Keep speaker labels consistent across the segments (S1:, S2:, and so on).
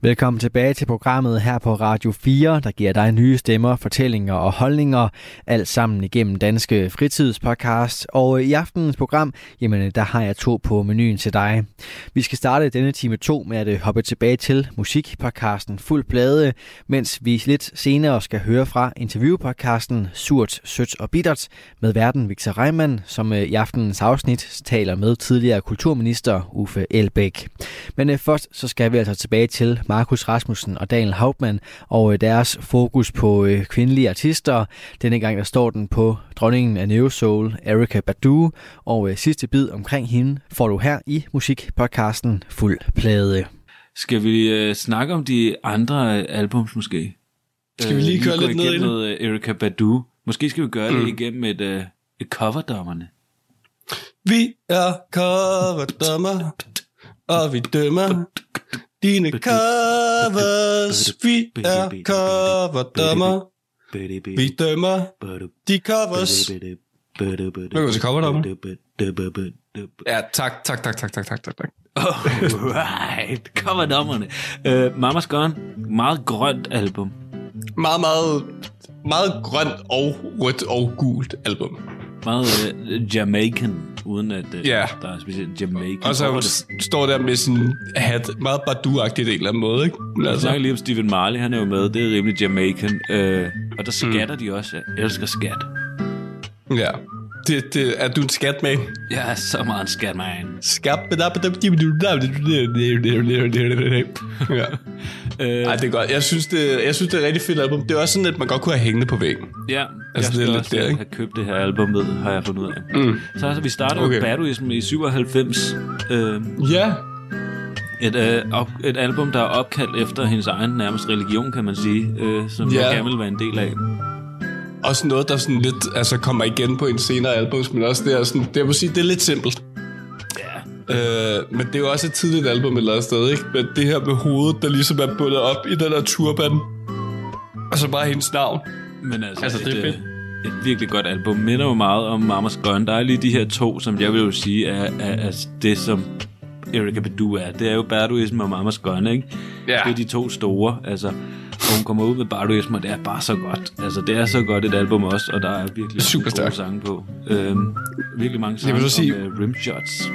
S1: Velkommen tilbage til programmet her på Radio 4, der giver dig nye stemmer, fortællinger og holdninger, alt sammen igennem Danske Fritidspodcast. Og i aftenens program, jamen der har jeg to på menuen til dig. Vi skal starte denne time 2 med at øh, hoppe tilbage til musikpodcasten Fuld Plade, mens vi lidt senere skal høre fra interviewpodcasten Surt, Sødt og Bittert med verden Victor Reimann, som øh, i aftenens afsnit taler med tidligere kulturminister Uffe Elbæk. Men øh, først så skal vi altså tilbage til Markus Rasmussen og Daniel Hauptmann og øh, deres fokus på øh, kvindelige artister. Denne gang der står den på dronningen af Neo Soul, Erika Badu, og øh, sidste bid omkring hende får du her i musikpodcasten Fuld Plade.
S2: Skal vi snakke om de andre albums måske?
S3: Skal vi lige køre
S2: uh,
S3: lidt ned i
S2: noget Erika Badu. Måske skal vi gøre mm. det igennem et, et coverdommerne.
S3: Vi er coverdommer, og vi dømmer dine covers, vi er coverdømmer. Vi dømmer de covers. Nu går til coverdømmer. Ja, tak, tak, tak, tak, tak, tak, tak. tak.
S2: Alright, coverdommerne. Uh, Mamas Gone, meget grønt album.
S3: Meget, meget, meget grønt og rødt og gult album.
S2: Meget uh, Jamaican uden at uh,
S3: ja.
S2: der er specielt Jamaican.
S3: Og så står der med sin hat, meget Badu-agtigt en eller anden måde, ikke?
S2: Altså. Jeg snakker lige om Stephen Marley, han er jo med, det er rimelig Jamaican. Uh, og der skatter mm. de også, jeg elsker skat.
S3: Ja. Det, det, er du en skat, man?
S2: Jeg er så meget en skat, man.
S3: Skat, ja. Ej, det er godt. Jeg synes, det, jeg synes, det er et rigtig fedt album. Det er også sådan, at man godt kunne have hængende på væggen.
S2: Ja,
S3: altså,
S2: jeg
S3: det er
S2: lidt der, have købt det her album med, har jeg fundet ud af.
S3: Mm.
S2: Så altså, vi startede okay. med Baduism i 97. Øh,
S3: ja.
S2: Et, øh, op, et album, der er opkaldt efter hendes egen nærmest religion, kan man sige, øh, som
S3: Ja.
S2: jeg gerne vil være en del af.
S3: Også noget, der sådan lidt altså, kommer igen på en senere album, men også det er sådan, det, jeg må sige, det er lidt simpelt. Øh, men det er jo også et tidligt album et eller andet sted, ikke? Men det her med hovedet, der ligesom er bundet op i den der turban. Og så bare hendes navn.
S2: Men altså,
S3: Altså, det er fedt.
S2: øh, et virkelig godt album. Minder jo meget om Mama's Gun. Der er lige de her to, som jeg vil jo sige er, er, er det, som Erika Badu er. Det er jo Baduism og Mama's Gun, ikke?
S3: Ja.
S2: Det er de to store, altså. Og hun kommer ud med Baduism, og det er bare så godt. Altså, det er så godt et album også, og der er virkelig
S3: Super
S2: gode sange på. Øhm, virkelig mange sange
S3: vil så sige-
S2: om uh, rimshots.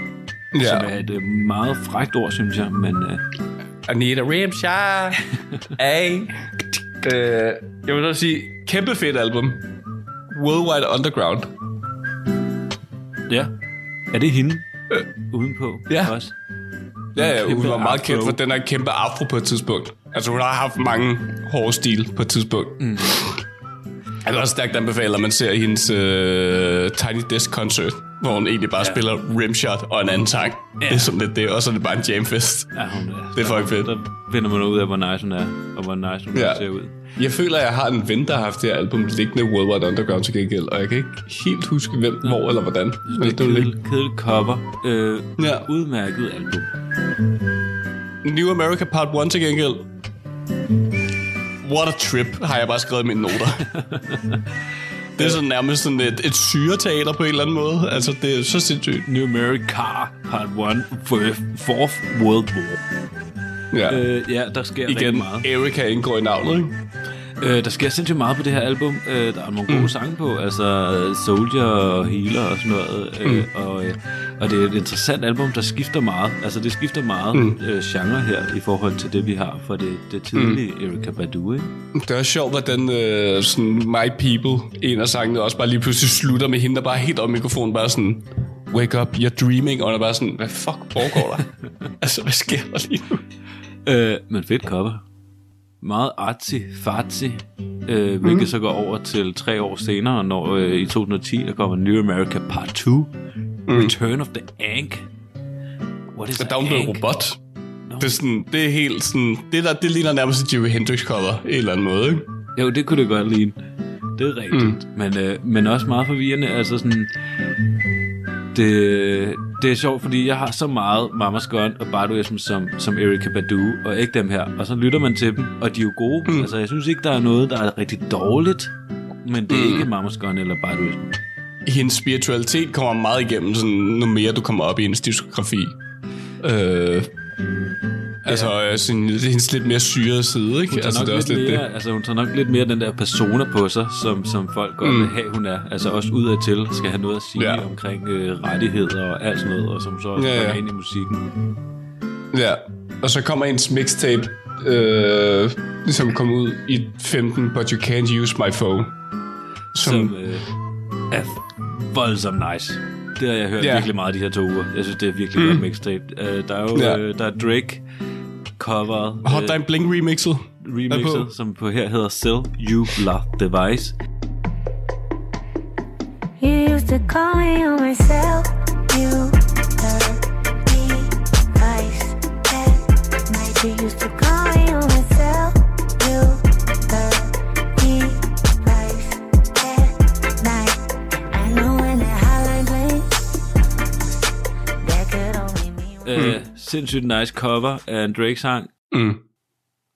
S3: Ja.
S2: Som er et uh, meget frækt ord, synes jeg, men... Uh,
S3: I need a rim shot. Ay. Øh, jeg vil så sige, kæmpe fedt album. Worldwide Underground.
S2: ja. Er det hende? Udenpå
S3: Ja.
S2: også?
S3: Ja, ja, hun var meget
S2: afro.
S3: kendt for den her kæmpe afro på et tidspunkt. Altså, hun har haft mange hårde stil på et tidspunkt. Mm. Jeg vil også stærkt anbefale, at man ser hendes uh, Tiny Desk Concert, hvor hun egentlig bare ja. spiller Rimshot og en anden sang. Ja. Det er sådan lidt det, og så er det bare en jamfest.
S2: Ja, hun er.
S3: Det er fucking fedt.
S2: Der finder man ud af, hvor nice hun er, og hvor nice hun
S3: Ja.
S2: ser ud.
S3: Jeg føler, at jeg har en ven, der har haft det her album liggende Worldwide Underground til gengæld, og jeg kan ikke helt huske, hvem, hvor eller hvordan.
S2: Det
S3: Men
S2: er
S3: det var lidt.
S2: kedelig, kedelig cover. Øh,
S3: Ja.
S2: Udmærket album.
S3: New America Part 1 til gengæld. What a trip, har jeg bare skrevet i mine noter. det er sådan nærmest sådan et, et syreteater på en eller anden måde. Altså, det er så sindssygt.
S2: New America Part 1 for Fourth World War.
S3: Ja.
S2: Øh, ja, der sker rigtig
S3: Igen,
S2: meget.
S3: Erika indgår i navnet, ikke?
S2: Øh, der sker sindssygt meget på det her album. Øh, der er nogle gode mm. sange på, altså Soldier og Healer og sådan noget. Øh,
S3: Mm.
S2: og, øh, og det er et interessant album, der skifter meget. Altså det skifter meget mm. øh, genre her i forhold til det, vi har fra det, det tidlige mm. Erika Badu, ikke?
S3: Det er sjovt, hvordan øh, sådan My People, en af sangene, også bare lige pludselig slutter med hende, der bare helt om mikrofonen, bare sådan, wake up, you're dreaming, og der er bare sådan, hvad fuck foregår der? altså, hvad sker der lige nu?
S2: Øh, men fedt cover. Meget artsy, fartsy. Øh, hvilket
S3: Mhm.
S2: så går over til tre år senere, når øh, i 2010, der kommer New America Part 2. Mm. Return of the Ank. What is
S3: der er robot. Det er, sådan, det er helt sådan, det der, det ligner nærmest et Jimi Hendrix cover, en eller anden måde, ikke?
S2: Jo, det kunne det godt ligne. Det er rigtigt. Mm. Men, øh, men også meget forvirrende. Altså sådan... det, det er sjovt, fordi jeg har så meget Mamas Gun og Barduism som, som Erika Badu, og ikke dem her. Og så lytter man til dem, og de er jo gode. Mm. Altså, jeg synes ikke, der er noget, der er rigtig dårligt, men det er mm. ikke Mamas Gun eller Barduism.
S3: Hendes spiritualitet kommer meget igennem, sådan, nu mere du kommer op i hendes diskografi. Øh, Altså, øh, sådan, hendes lidt mere syrede side, ikke?
S2: Hun tager,
S3: altså,
S2: nok
S3: det er også lidt
S2: mere, altså, hun tager nok lidt mere den der persona på sig, som, som folk godt mm. vil have, hun er. Altså også udad til skal have noget at sige
S3: Ja.
S2: ja. omkring øh, rettigheder og alt sådan noget, og som så også
S3: Ja,
S2: ja,
S3: ja.
S2: ja. ind i musikken.
S3: det. Ja. Og så kommer hendes mixtape, øh, som kom ud i 15, But You Can't Use My Phone. Som,
S2: Som øh, er voldsomt nice. Det har jeg hørt
S3: Ja.
S2: ja. virkelig meget de her to uger. Jeg synes, det er virkelig mm. godt mixtape. Øh, der er jo
S3: Ja.
S2: øh, der er Drake coveret,
S3: Hot Dime Bling remixet.
S2: øh,
S3: er på.
S2: remixet, som på her hedder Sell You La Device.
S4: You used to call me on myself. You heard me twice night. You used to call me on myself. You heard me twice night. I know when that hotline bling, that could only mean.
S2: Sindssygt nice cover af en Drake-sang.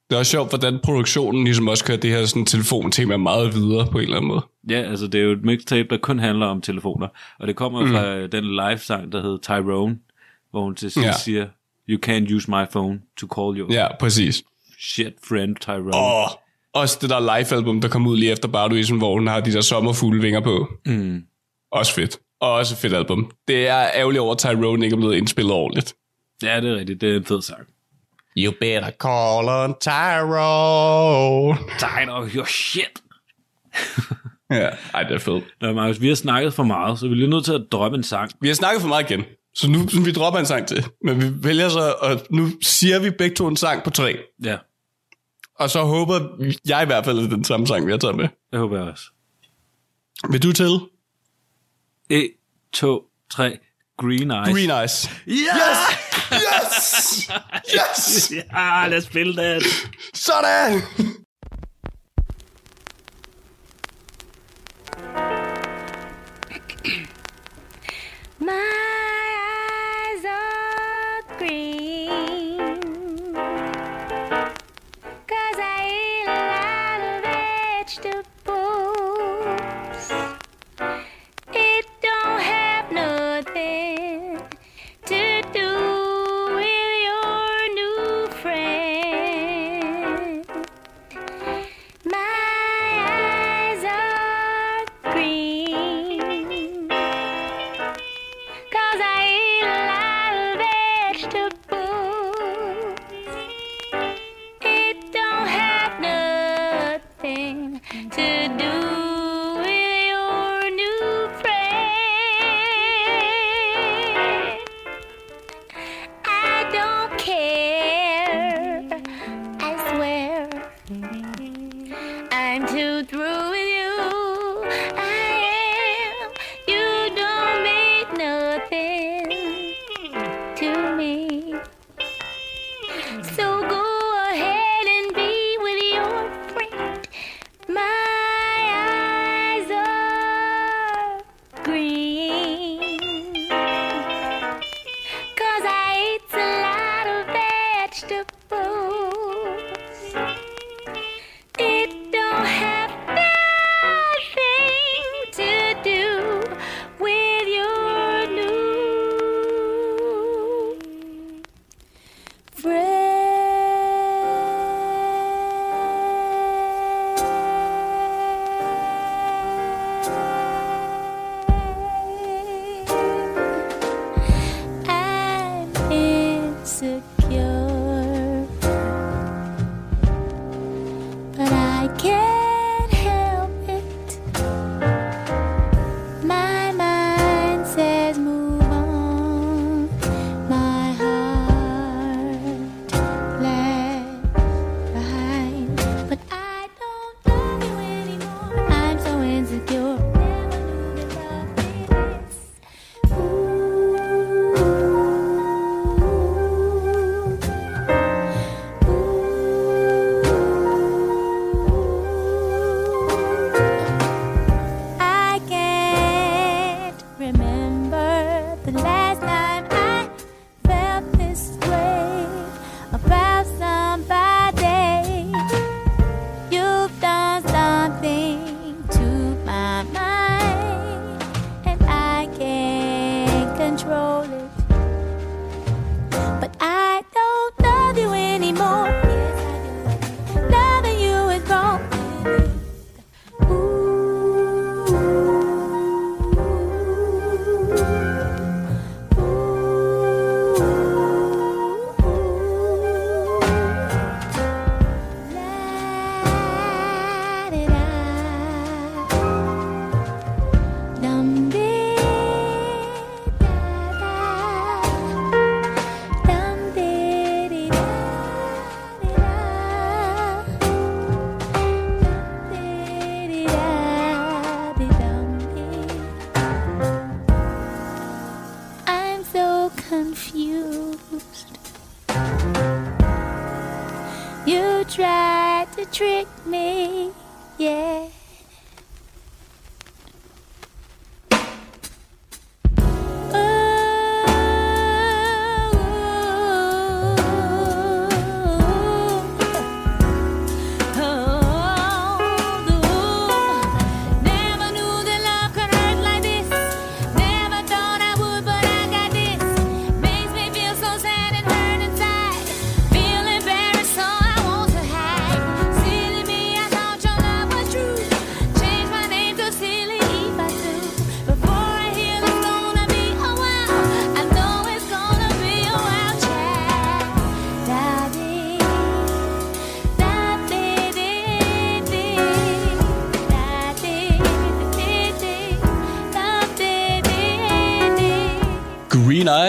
S3: Det er også sjovt, hvordan produktionen ligesom også kører det her sådan, telefontema meget videre på en eller anden måde.
S2: Ja, altså det er jo et mixtape, der kun handler om telefoner. Og det kommer mm. fra øh, den live-sang, der hedder Tyrone, hvor hun til sidst
S3: Ja.
S2: siger, You can't use my phone to call your
S3: Ja, præcis.
S2: shit friend Tyrone.
S3: Og også det der live-album, der kom ud lige efter Barduisen, hvor hun har de der sommerfugle vinger på.
S2: Mm.
S3: Også fedt. Og også fedt album. Det er ærgerligt over, at Tyrone ikke er blevet indspillet ordentligt.
S2: Ja, det er rigtigt. Det er en fed sang.
S3: You better call on Tyrone.
S2: Of your shit.
S3: Ja, ej, det er fedt.
S2: Nå, Markus, vi har snakket for meget, så vi er lige nødt til at droppe en sang.
S3: Vi har snakket for meget igen, så nu så vi dropper en sang til. Men vi vælger så, og nu siger vi begge to en sang på tre.
S2: Ja,
S3: Og så håber jeg i hvert fald, at det er den samme sang, vi har taget med.
S2: det håber jeg også.
S3: Vil du til?
S2: 1, 2, 3. Green Eyes.
S3: Green Eyes.
S2: Yes!
S3: Yes! Yes!
S2: ja, lad os spille den.
S3: Sådan!
S4: My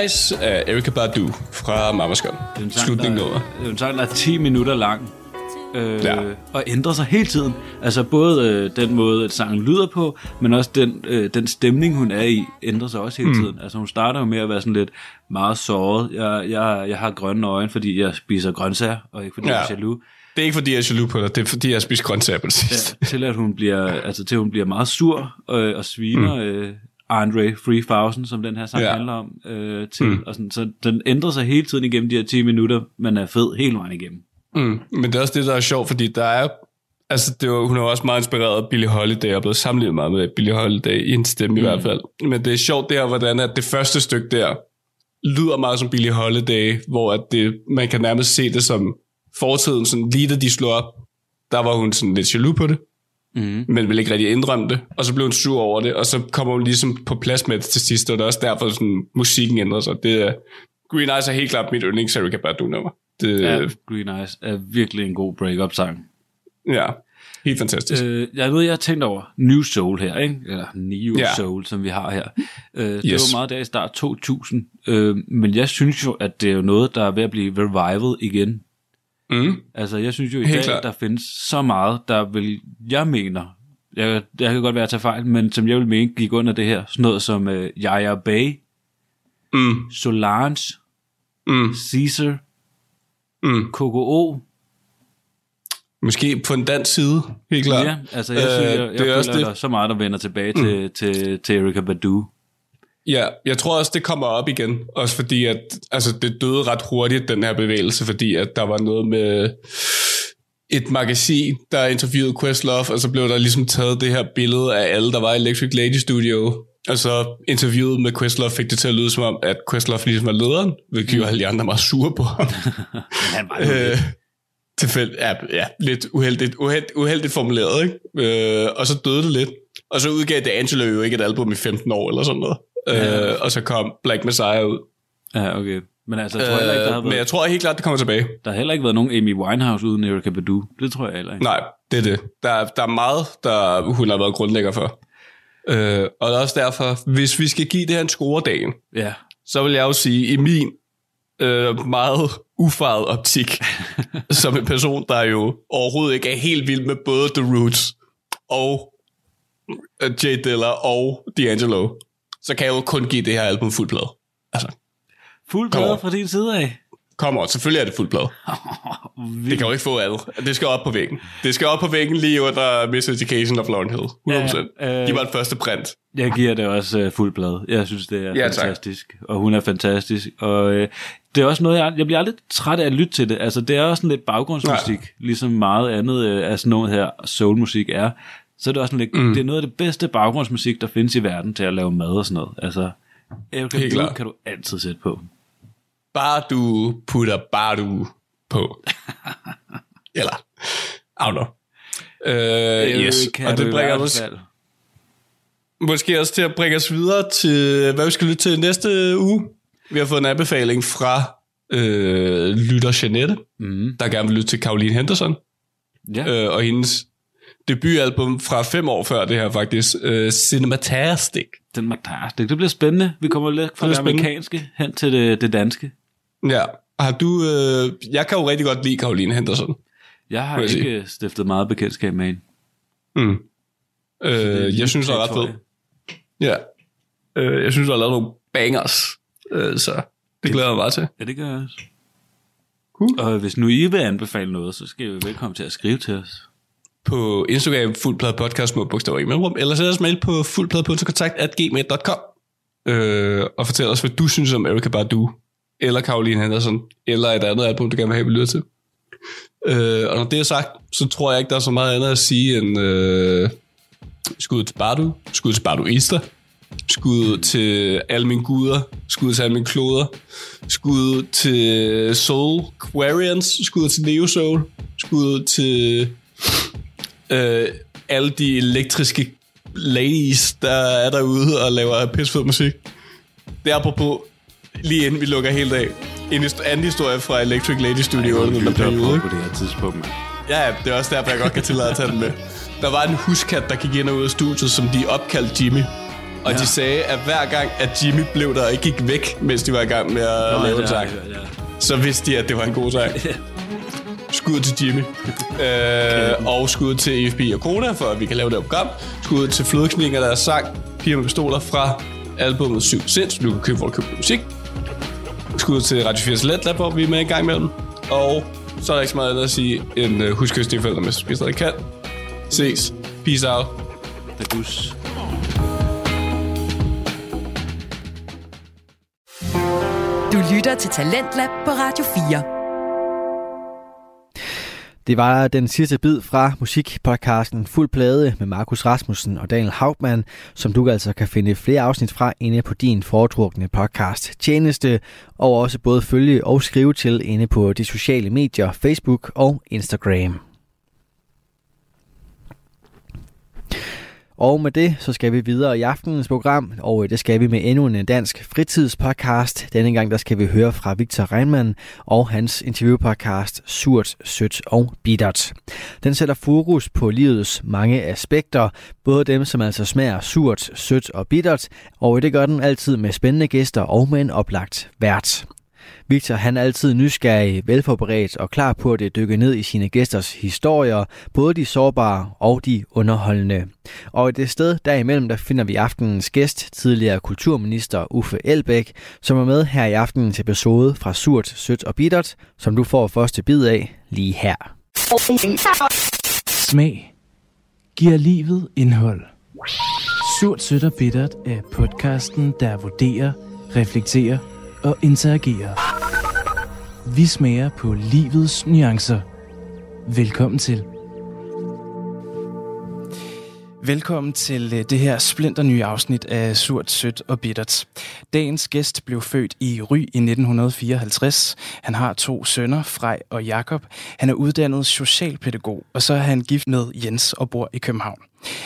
S4: Eyes
S3: af Erykah Badu fra Mama's Gun. Slutningen over.
S2: det er en sang, der er 10 minutter lang. Øh,
S3: Ja.
S2: Og ændrer sig hele tiden. Altså både øh, den måde, at sangen lyder på, men også den, øh, den stemning, hun er i, ændrer sig også hele
S3: Mm.
S2: tiden. Altså hun starter jo med at være sådan lidt meget såret. Jeg, jeg, jeg har grønne øjne, fordi jeg spiser grøntsager, og ikke fordi ja. jeg er
S3: Ja.
S2: jaloux.
S3: Det er ikke fordi, jeg er jaloux på dig, det er fordi, jeg spiser grøntsager på det sidste.
S2: Ja, til at hun bliver, altså til at hun bliver meget sur øh, og sviner mm. øh, Andre 3000, som den her sang ja. Handler om, øh, til. Mm. Og sådan, så den ændrer sig hele tiden igennem de her 10 minutter, men er fed hele vejen igennem.
S3: Mm. Men det er også det, der er sjovt, fordi der er... Altså, det var, hun er også meget inspireret af Billie Holiday, og blevet sammenlignet meget med Billie Holiday, i en stemme mm. i hvert fald. Men det er sjovt der, hvordan at det første stykke der lyder meget som Billie Holiday, hvor at det, man kan nærmest se det som fortiden, sådan lige da de slog op, der var hun sådan lidt jaloux på det,
S2: Mm.
S3: men ville ikke rigtig indrømme det, og så blev hun sur over det, og så kommer hun ligesom på plads med det til sidst, og det er også derfor, sådan, musikken ændrer sig. Det er, Green Eyes er helt klart mit yndlings Erykah Badu-nummer. Det,
S2: Ja. Green Eyes er virkelig en god break-up sang.
S3: ja, helt fantastisk.
S2: Øh, jeg ved, jeg har tænkt over New Soul her, ikke? Eller New
S3: Ja.
S2: Soul, som vi har her. Øh, det
S3: Yes.
S2: var meget der i start 2000, øh, men jeg synes jo, at det er jo noget, der er ved at blive revival igen.
S3: Mm.
S2: Altså, jeg synes jo i
S3: Helt
S2: dag,
S3: klart.
S2: der findes så meget, der vil, jeg mener, jeg, jeg kan godt være at tage fejl, men som jeg vil mene, gik under det her, sådan noget som øh, Yaya Bay,
S3: Mm.
S2: Solange,
S3: Mm.
S2: Caesar,
S3: Mm.
S2: KKO.
S3: Måske på en dansk side, helt klart.
S2: Ja, altså jeg, synes, jeg, jeg,
S3: det er
S2: jeg
S3: også
S2: føler,
S3: det.
S2: der er så meget, der vender tilbage til, mm. til, til Erykah Badu.
S3: Ja, jeg tror også, det kommer op igen. Også fordi, at altså, det døde ret hurtigt, den her bevægelse, fordi at der var noget med et magasin, der interviewede Questlove, og så blev der ligesom taget det her billede af alle, der var i Electric Lady Studio. Og så interviewet med Questlove fik det til at lyde som om, at Questlove ligesom var lederen, hvilket jo alle de andre var sure på ham.
S2: Han var
S3: Øh, tilfælde, ja, ja, lidt uheldigt, uheldigt, uheldigt formuleret, ikke? Øh, og så døde det lidt. Og så udgav det Angelo jo ikke et album i 15 år eller sådan noget.
S2: Ja.
S3: Øh, og så kom Black Messiah ud.
S2: Ja, okay. Men altså, jeg tror heller ikke, der har
S3: Øh, men
S2: været,
S3: jeg tror helt klart, det kommer tilbage.
S2: der har heller ikke været nogen Amy Winehouse uden Erykah Badu. Det tror jeg heller ikke.
S3: Nej, det er det. Der, der er meget, der hun har været grundlægger for. Øh, og det er også derfor, hvis vi skal give det her en scoredagen,
S2: Ja.
S3: så vil jeg jo sige, i min øh, meget ufaret optik, som en person, der jo overhovedet ikke er helt vild med både The Roots og øh, Jay Dilla og D'Angelo, så kan jeg jo kun give det her album fuld plade. Altså,
S2: Fuld plade fra din side af.
S3: kom on, selvfølgelig er det fuld plade. Det kan jo ikke få alt. Det skal op på væggen. Det skal op på væggen lige under Miseducation of Lauryn Hill. 100%.
S2: Ja, øh,
S3: Giv mig et første print.
S2: Jeg giver det også uh, fuld plade. Jeg synes, det er
S3: Ja, tak.
S2: fantastisk. Og hun er fantastisk. Og uh, det er også noget, jeg, jeg bliver aldrig træt af at lytte til det. Altså, det er også sådan lidt baggrundsmusik, Nej. ligesom meget andet uh, af sådan noget her soulmusik er. Så er det også sådan lidt, mm. det er noget af det bedste baggrundsmusik, der findes i verden til at lave mad og sådan noget. Altså, Erykah
S3: Helt
S2: Badu kan du altid sætte på.
S3: Bare du putter bare du på. Eller, I don't know. Uh, yes. Og det bringer os måske også til at bringe os videre til, hvad vi skal lytte til næste uge. Vi har fået en anbefaling fra øh, lytter Jeanette,
S2: Mm.
S3: der gerne vil lytte til Caroline Henderson,
S2: Ja.
S3: øh, og hendes debutalbum fra fem år før det her faktisk, øh, Cinematastic.
S2: Den fantastisk. Det bliver spændende. Vi kommer lidt fra
S3: Det
S2: det, det amerikanske hen til det, det danske.
S3: Ja, har du, øh, jeg kan jo rigtig godt lide Caroline Henderson.
S2: Jeg har
S3: jeg
S2: ikke stiftet meget bekendtskab med hende.
S3: Mm.
S2: Det
S3: Øh, jeg synes, hun er ret fed. Ja. Øh, jeg synes, hun har lavet nogle bangers, øh, så det glæder jeg mig meget til.
S2: Ja, det gør jeg også. Og hvis nu I vil anbefale noget, så skal I være velkommen til at skrive til os.
S3: På Instagram, fuldplade podcast, små bogstaver i mellemrum, eller send os mail på fuldpladepodcast.gmail.com øh, og fortæl os, hvad du synes om Erika Badu, eller Caroline Henderson, eller et andet album, du gerne vil have, vi lytter til. Øh, og når det er sagt, så tror jeg ikke, der er så meget andet at sige end øh, skud til Badu, skud til Easter, skud til alle mine guder, skud til alle mine kloder, skud til Soul Quarians, skud til Neo Soul, skud til øh, alle de elektriske ladies, der er derude og laver pisfed musik. Det er apropos, lige inden vi lukker helt af, en anden historie fra Electric Lady Studio under den periode.
S2: På det her tidspunkt. mand.
S3: Ja, ja, det er også derfor, jeg godt kan tillade at tage den med. Der var en huskat, der gik ind og ud af studiet, som de opkaldte Jimmy. Og ja. de sagde, at hver gang, at Jimmy blev der og ikke gik væk, mens de var i gang med at
S2: Nå,
S3: lave en
S2: ja,
S3: sang,
S2: ja, ja.
S3: så vidste de, at det var en god sang. Skud til Jimmy. øh, og skud til EFB og Kona, for at vi kan lave det program. Skud til Flodkninger, der sang Piger med pistoler fra albumet 7 Cent, du kan købe, hvor du køber musik. Skud til Radio 4 Let hvor vi er med en gang imellem. Og så er der ikke så meget andet at sige, end uh, husk de forældre med spiser, der kan. Ses. Peace out.
S2: Adus.
S5: Du lytter til Talentlab på Radio 4.
S1: Det var den sidste bid fra musikpodcasten Fuld Plade med Markus Rasmussen og Daniel Hauptmann, som du altså kan finde flere afsnit fra inde på din foretrukne podcast tjeneste, og også både følge og skrive til inde på de sociale medier Facebook og Instagram. Og med det, så skal vi videre i aftenens program, og øh, det skal vi med endnu en øh, dansk fritidspodcast. Denne gang, der skal vi høre fra Victor Reinmann og hans interviewpodcast Surt, Sødt og Bittert. Den sætter fokus på livets mange aspekter, både dem, som altså smager surt, sødt og bittert, og øh, det gør den altid med spændende gæster og med en oplagt vært. Victor han er altid nysgerrig, velforberedt og klar på at dykke ned i sine gæsters historier, både de sårbare og de underholdende. Og i det sted derimellem, der finder vi aftenens gæst, tidligere kulturminister Uffe Elbæk, som er med her i aftenens episode fra Surt, Sødt og Bittert, som du får første bid af lige her.
S6: Smag giver livet indhold. Surt, sødt og bittert er podcasten, der vurderer, reflekterer og interagere. Vi smager på livets nuancer. Velkommen til. Velkommen til øh, det her splinter nye afsnit af Surt, Sødt og Bittert. Dagens gæst blev født i Ry i 1954. Han har to sønner, Frej og Jakob. Han er uddannet socialpædagog, og så er han gift med Jens og bor i København.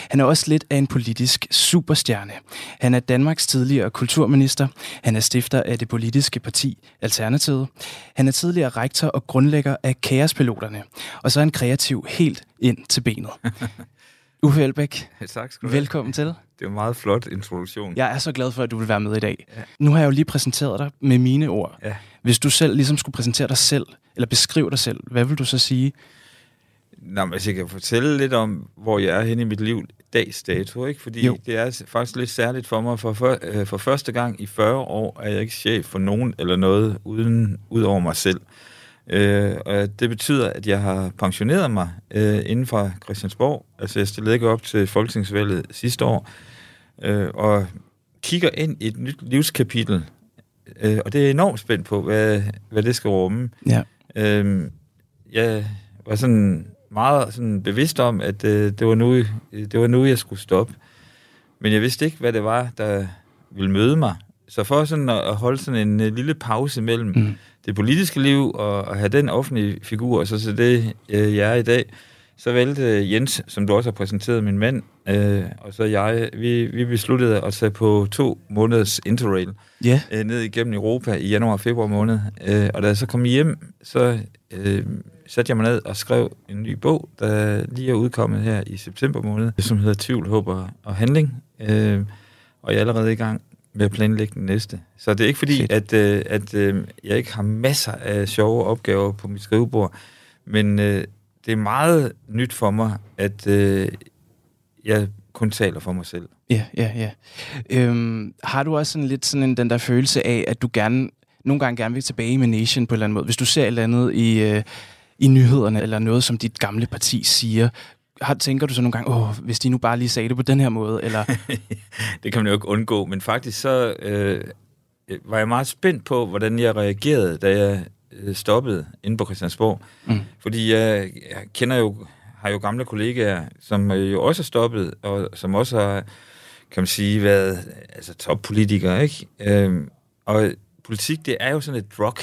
S6: Han er også lidt af en politisk superstjerne. Han er Danmarks tidligere kulturminister. Han er stifter af det politiske parti Alternativet. Han er tidligere rektor og grundlægger af Kaospiloterne. Og så er han kreativ helt ind til benet. Uffe Elbæk,
S7: Tak skal du have.
S6: velkommen til.
S7: Det er en meget flot introduktion.
S6: Jeg er så glad for, at du vil være med i dag. Ja. Nu har jeg jo lige præsenteret dig med mine ord.
S7: Ja.
S6: Hvis du selv ligesom skulle præsentere dig selv, eller beskrive dig selv, hvad vil du så sige?
S7: Nå, men altså, jeg kan fortælle lidt om, hvor jeg er henne i mit liv dags dato, ikke? Fordi
S6: Jo.
S7: jo. det er faktisk lidt særligt for mig. For, for, øh, for første gang i 40 år er jeg ikke chef for nogen eller noget uden, ud over mig selv. Øh, og det betyder, at jeg har pensioneret mig øh, inden for Christiansborg. Altså, jeg stillede ikke op til folketingsvalget sidste år. Øh, og kigger ind i et nyt livskapitel. Øh, og det er jeg enormt spændt på, hvad, hvad det skal rumme.
S6: Ja.
S7: Øhm, jeg var sådan meget sådan bevidst om, at øh, det, var nu, det var nu, jeg skulle stoppe. Men jeg vidste ikke, hvad det var, der ville møde mig. Så for sådan at, at holde sådan en øh, lille pause mellem
S6: Mm.
S7: det politiske liv og, og have den offentlige figur, og så til det, øh, jeg er i dag, så valgte Jens, som du også har præsenteret, min mand, øh, og så jeg, vi, vi besluttede at tage på to måneders interrail
S6: Ja.
S7: øh, ned igennem Europa i januar og februar måned. Øh, og da jeg så kom hjem, så øh, satte jeg mig ned og skrev en ny bog, der lige er udkommet her i september måned, som hedder Tvivl, Håb og, og Handling. Øh, og jeg er allerede i gang med at planlægge den næste. Så det er ikke fordi,
S6: Fedt.
S7: at, øh, at øh, jeg ikke har masser af sjove opgaver på mit skrivebord, men øh, det er meget nyt for mig, at øh, jeg kun taler for mig selv.
S6: Ja, ja, ja. Øhm, har du også sådan lidt sådan en, den der følelse af, at du gerne, nogle gange gerne vil tilbage med Nation på en eller anden måde. Hvis du ser et eller andet i, øh, i nyhederne, eller noget, som dit gamle parti siger, har, tænker du så nogle gange, åh, hvis de nu bare lige sagde det på den her måde, eller...
S7: det kan man jo ikke undgå, men faktisk så øh, var jeg meget spændt på, hvordan jeg reagerede, da jeg øh, stoppede inde på Christiansborg. Mm. Fordi jeg, jeg kender jo, har jo gamle kollegaer, som øh, jo også er stoppet, og som også har, kan man sige, været altså, toppolitikere, ikke? Øhm, og politik, det er jo sådan et drug.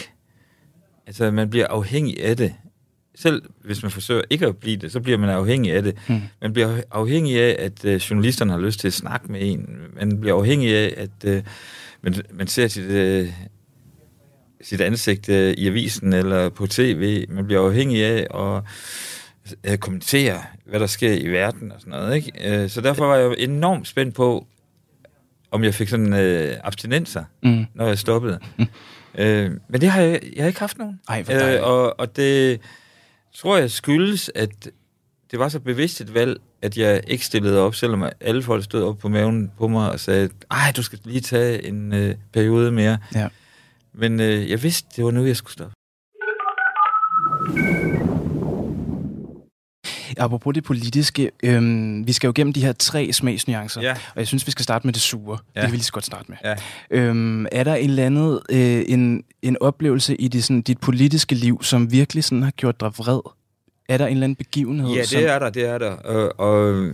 S7: Altså, man bliver afhængig af det. Selv hvis man forsøger ikke at blive det, så bliver man afhængig af det. Mm. Man bliver afhængig af, at øh, journalisterne har lyst til at snakke med en. Man bliver afhængig af, at øh, man, man ser sit, øh, sit ansigt øh, i avisen eller på tv. Man bliver afhængig af at øh, kommentere, hvad der sker i verden og sådan noget. Ikke? Øh, så derfor var jeg enormt spændt på, om jeg fik sådan øh, abstinenser, mm. når jeg stoppede. Mm. Øh, men det har jeg, jeg har ikke haft nogen.
S6: Ej, øh,
S7: og, og det tror jeg skyldes, at det var så bevidst et valg, at jeg ikke stillede op, selvom alle folk stod op på maven på mig og sagde, ej, du skal lige tage en øh, periode mere. Ja. Men øh, jeg vidste, det var nu, jeg skulle stoppe.
S6: Apropos det politiske, øhm, vi skal jo gennem de her tre smagsnuancer, ja. og jeg synes, vi skal starte med det sure. Ja. Det kan vi lige så godt starte med. Ja. Øhm, er der en eller andet, øh, en, en oplevelse i det, sådan, dit politiske liv, som virkelig sådan har gjort dig vred? Er der en eller anden begivenhed?
S7: Ja, det
S6: som...
S7: er der, det er der. Og, og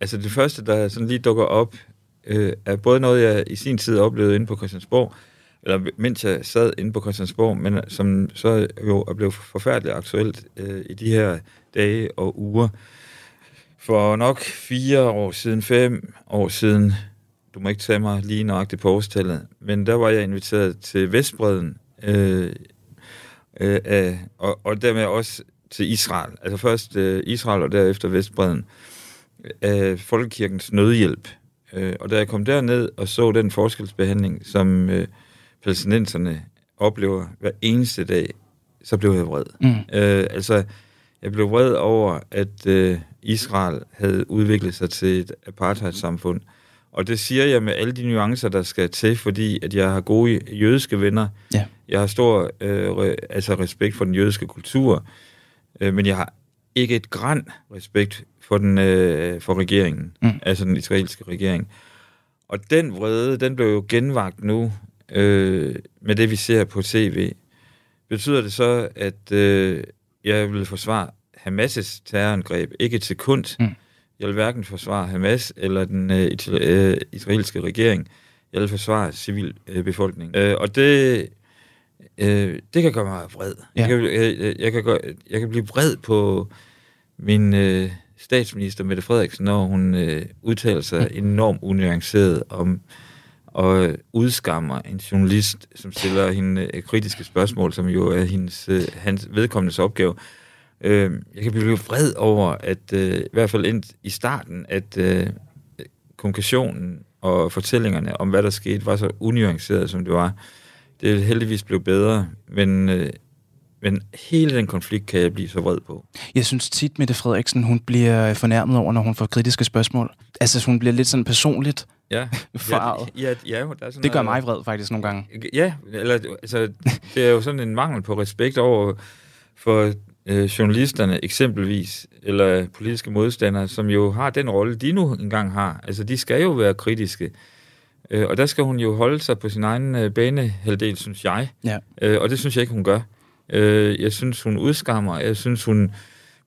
S7: altså det første, der sådan lige dukker op, øh, er både noget, jeg i sin tid oplevede inde på Christiansborg, eller mens jeg sad inde på Christiansborg, men som så jo er blevet forfærdeligt aktuelt øh, i de her dage og uger. For nok fire år siden, fem år siden, du må ikke tage mig lige nøjagtigt på årstallet, men der var jeg inviteret til Vestbreden, øh, øh, øh, og, og dermed også til Israel. Altså først øh, Israel og derefter Vestbreden af Folkekirkens Nødhjælp. Øh, og da jeg kom derned og så den forskelsbehandling, som øh, palæstinenserne oplever hver eneste dag, så blev jeg vred. Mm. Øh, altså, jeg blev vred over, at øh, Israel havde udviklet sig til et apartheidsamfund. Og det siger jeg med alle de nuancer, der skal til, fordi at jeg har gode jødiske venner. Ja. Jeg har stor øh, re, altså respekt for den jødiske kultur, øh, men jeg har ikke et græn respekt for den øh, for regeringen, mm. altså den israelske regering. Og den vrede, den blev jo genvagt nu øh, med det, vi ser på tv. Betyder det så, at øh, jeg vil forsvare Hamas' terrorangreb, ikke et sekund. Mm. Jeg vil hverken forsvare Hamas eller den øh, øh, israelske regering. Jeg vil forsvare civilbefolkningen. Øh, og det, øh, det kan gøre mig vred. Ja. Jeg, kan, jeg, jeg, kan gøre, jeg kan blive vred på min øh, statsminister Mette Frederiksen, når hun øh, udtaler sig mm. enormt unuanceret om og øh, udskammer en journalist, som stiller hende øh, kritiske spørgsmål, som jo er hendes, øh, hans vedkommendes opgave. Øh, jeg kan blive vred over, at øh, i hvert fald ind i starten, at øh, kommunikationen og fortællingerne om, hvad der skete, var så unuanceret, som det var. Det er heldigvis blevet bedre, men, øh, men hele den konflikt kan jeg blive så vred på.
S6: Jeg synes tit, Mette Frederiksen, hun bliver fornærmet over, når hun får kritiske spørgsmål. Altså, hun bliver lidt sådan personligt
S7: ja.
S6: farvet.
S7: Ja, ja, ja, der er sådan
S6: det gør mig vred faktisk nogle gange.
S7: Ja, eller altså, det er jo sådan en mangel på respekt over for øh, journalisterne eksempelvis, eller politiske modstandere, som jo har den rolle, de nu engang har. Altså, de skal jo være kritiske. Øh, og der skal hun jo holde sig på sin egen øh, banehalvdel, synes jeg. Ja. Øh, og det synes jeg ikke, hun gør. Øh, jeg synes, hun udskammer. Jeg synes, hun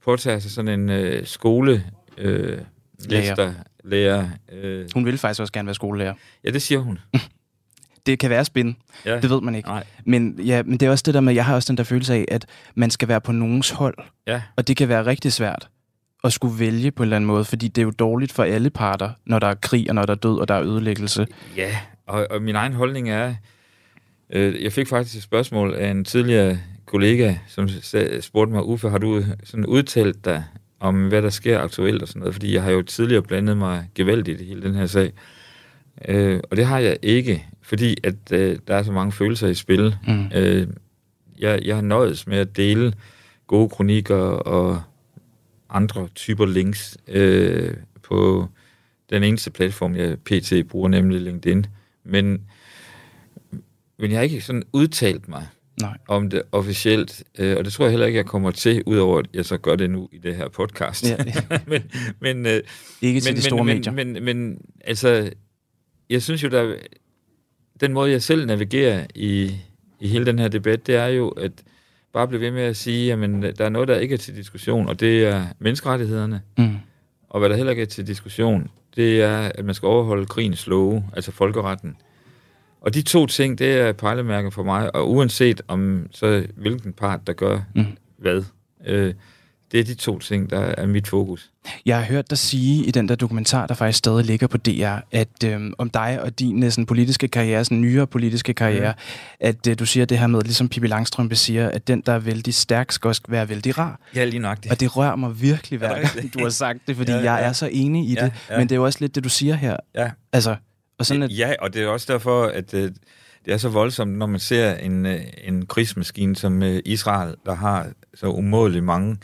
S7: påtager sig sådan en øh, skole... Øh, lærer. lærer øh.
S6: Hun vil faktisk også gerne være skolelærer.
S7: Ja, det siger hun.
S6: det kan være spin. Ja. Det ved man ikke. Nej. Men, ja, men det er også det der med, jeg har også den der følelse af, at man skal være på nogens hold. Ja. Og det kan være rigtig svært at skulle vælge på en eller anden måde, fordi det er jo dårligt for alle parter, når der er krig, og når der er død, og der er ødelæggelse.
S7: Ja, og, og min egen holdning er, øh, jeg fik faktisk et spørgsmål af en tidligere kollega, som spurgte mig, Uffe, har du sådan udtalt dig om, hvad der sker aktuelt og sådan noget? Fordi jeg har jo tidligere blandet mig gevaldigt i hele den her sag. Øh, og det har jeg ikke, fordi at øh, der er så mange følelser i spil. Mm. Øh, jeg, jeg har nøjes med at dele gode kronikker og andre typer links øh, på den eneste platform, jeg pt. bruger, nemlig LinkedIn. Men men jeg har ikke sådan udtalt mig
S6: Nej.
S7: om det officielt, øh, og det tror jeg heller ikke, jeg kommer til, udover at jeg så gør det nu i det her podcast.
S6: Ja, ja.
S7: men, men, øh,
S6: Ikke til
S7: men,
S6: de store
S7: men,
S6: medier.
S7: Men, men, men altså, jeg synes jo, der den måde, jeg selv navigerer i, i hele den her debat, det er jo at bare blive ved med at sige, jamen, der er noget, der ikke er til diskussion, og det er menneskerettighederne.
S6: Mm.
S7: Og hvad der heller ikke er til diskussion, det er, at man skal overholde krigens love, altså folkeretten. Og de to ting, det er pejlemærker for mig, og uanset om så hvilken part, der gør
S6: Mm.
S7: hvad, øh, det er de to ting, der er mit fokus.
S6: Jeg har hørt dig sige i den der dokumentar, der faktisk stadig ligger på DR, at øhm, om dig og din øh, sådan, politiske karriere, sådan nyere politiske karriere, at øh, du siger det her med, ligesom Pippi Langstrømpe siger, at den, der er vældig stærk, skal også være vældig rar.
S7: Ja, lige nok det.
S6: Og det rører mig virkelig hver
S7: Er
S6: gang, du har sagt det, fordi
S7: Ja,
S6: ja, jeg
S7: ja.
S6: er så enig i
S7: Ja,
S6: det.
S7: ja.
S6: Men det er jo også lidt det, du siger her.
S7: Ja.
S6: Altså, og sådan at,
S7: Ja, og det er også derfor, at øh, det er så voldsomt, når man ser en, øh, en krigsmaskine som øh, Israel, der har så umådeligt mange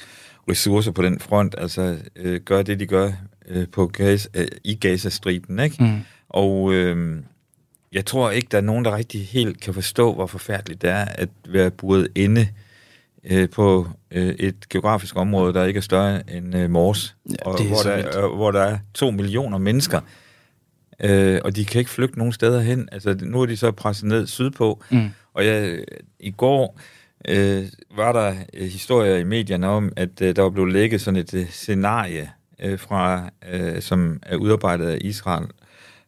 S7: ressourcer på den front, altså øh, gør det, de gør øh, på Gaza, øh, i Gaza-striben, ikke?
S6: Mm.
S7: Og øh, jeg tror ikke, der er nogen, der rigtig helt kan forstå, hvor forfærdeligt det er at være buret inde øh, på øh, et geografisk område, der ikke er større end øh, Mors,
S6: Ja,
S7: og hvor, der, øh, hvor der er to millioner mennesker, øh, og de kan ikke flygte nogen steder hen. Altså, nu er de så presset ned sydpå,
S6: Mm.
S7: og jeg, i går øh, var der øh, historier i medierne om, at øh, der var blevet lægget sådan et øh, scenarie, øh, fra, øh, som er udarbejdet af Israel,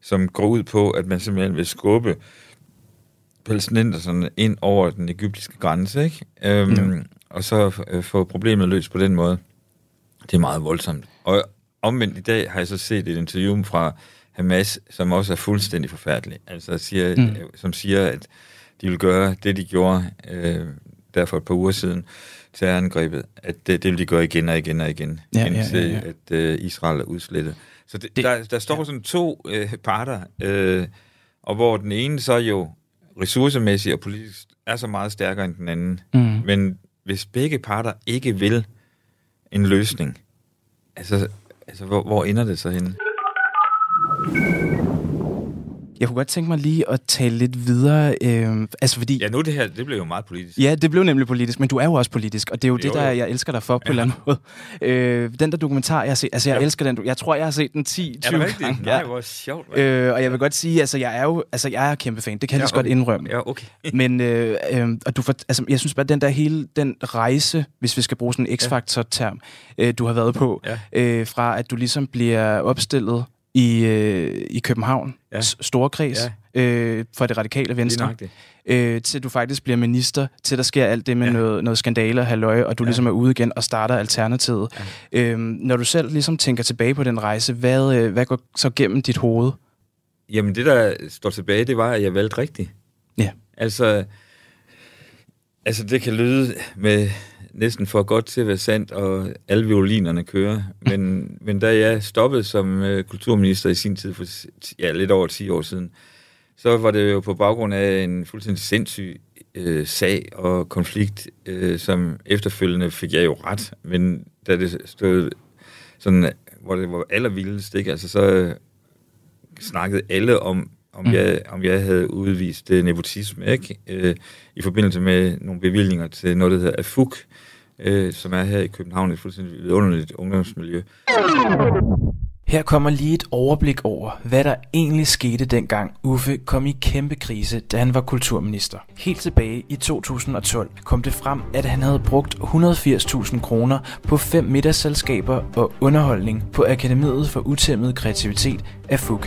S7: som går ud på, at man simpelthen vil skubbe palæstinenserne ind over den egyptiske grænse, ikke? Øhm, Og så øh, få problemet løst på den måde. Det er meget voldsomt. Og omvendt i dag har jeg så set et interview fra Hamas, som også er fuldstændig forfærdelig. Altså siger,
S6: Mm.
S7: som siger, at de vil gøre det, de gjorde øh, der for et par uger siden, terrorangrebet, at det, det vil de gøre igen og igen og igen,
S6: Ja, ja,
S7: indtil
S6: ja, ja.
S7: at øh, Israel er udslettet. Så det,
S6: Det-
S7: der, der står sådan to øh, parter, øh, og hvor den ene så jo ressourcemæssigt og politisk er så meget stærkere end den anden.
S6: Mm.
S7: Men hvis begge parter ikke vil en løsning, altså, altså hvor, hvor ender det så henne?
S6: Jeg kunne godt tænke mig lige at tale lidt videre, øh, altså fordi...
S7: Ja, nu det her, det blev jo meget politisk.
S6: Ja, det blev nemlig politisk, men du er jo også politisk, og det er jo, jo det, der jeg elsker dig for på ja. en eller anden måde. Øh, den der dokumentar, jeg har set, altså jeg ja. elsker den, jeg tror, jeg har set den 10-20 gange.
S7: Nej, hvor sjovt.
S6: Øh, og jeg vil godt sige, altså jeg er jo altså, jeg er kæmpe fan, det kan jeg lige så godt
S7: okay.
S6: indrømme.
S7: Ja, okay.
S6: Men øh, øh, og du for, altså, jeg synes bare, den der hele den rejse, hvis vi skal bruge sådan en X-Factor-term, øh, du har været på,
S7: Ja.
S6: øh, fra at du ligesom bliver opstillet i, øh, i København, ja. Storkreds, ja. øh, for det radikale venstre,
S7: det.
S6: øh, til du faktisk bliver minister, til der sker alt det med ja. Noget, noget skandale og halløj, og du. Ja. ligesom er ude igen og starter Alternativet. Ja. Øh, når du selv ligesom tænker tilbage på den rejse, hvad, øh, hvad går så gennem dit hoved?
S7: Jamen, det der står tilbage, det var, at jeg valgte rigtigt.
S6: Ja.
S7: Altså, altså det kan lyde med næsten for godt til at være sandt, og alle violinerne kører. Men, men da jeg stoppede som øh, kulturminister i sin tid, for ja, lidt over 10 år siden, så var det jo på baggrund af en fuldstændig sindssyg øh, sag og konflikt, øh, som efterfølgende fik jeg jo ret. Men da det stod sådan, hvor det var allervildest, ikke? Altså så øh, snakkede alle om, om,
S6: Mm.
S7: jeg, om jeg havde udvist øh, nepotisme, ikke? Øh, I forbindelse med nogle bevillinger til noget, der hedder AFUK, øh, som er her i København, et fuldstændig vidunderligt ungdomsmiljø.
S6: Her kommer lige et overblik over, hvad der egentlig skete dengang Uffe kom i kæmpe krise, da han var kulturminister. Helt tilbage i 2012 kom det frem, at han havde brugt 180.000 kroner på fem middagsselskaber og underholdning på Akademiet for Utæmmet Kreativitet af FUG.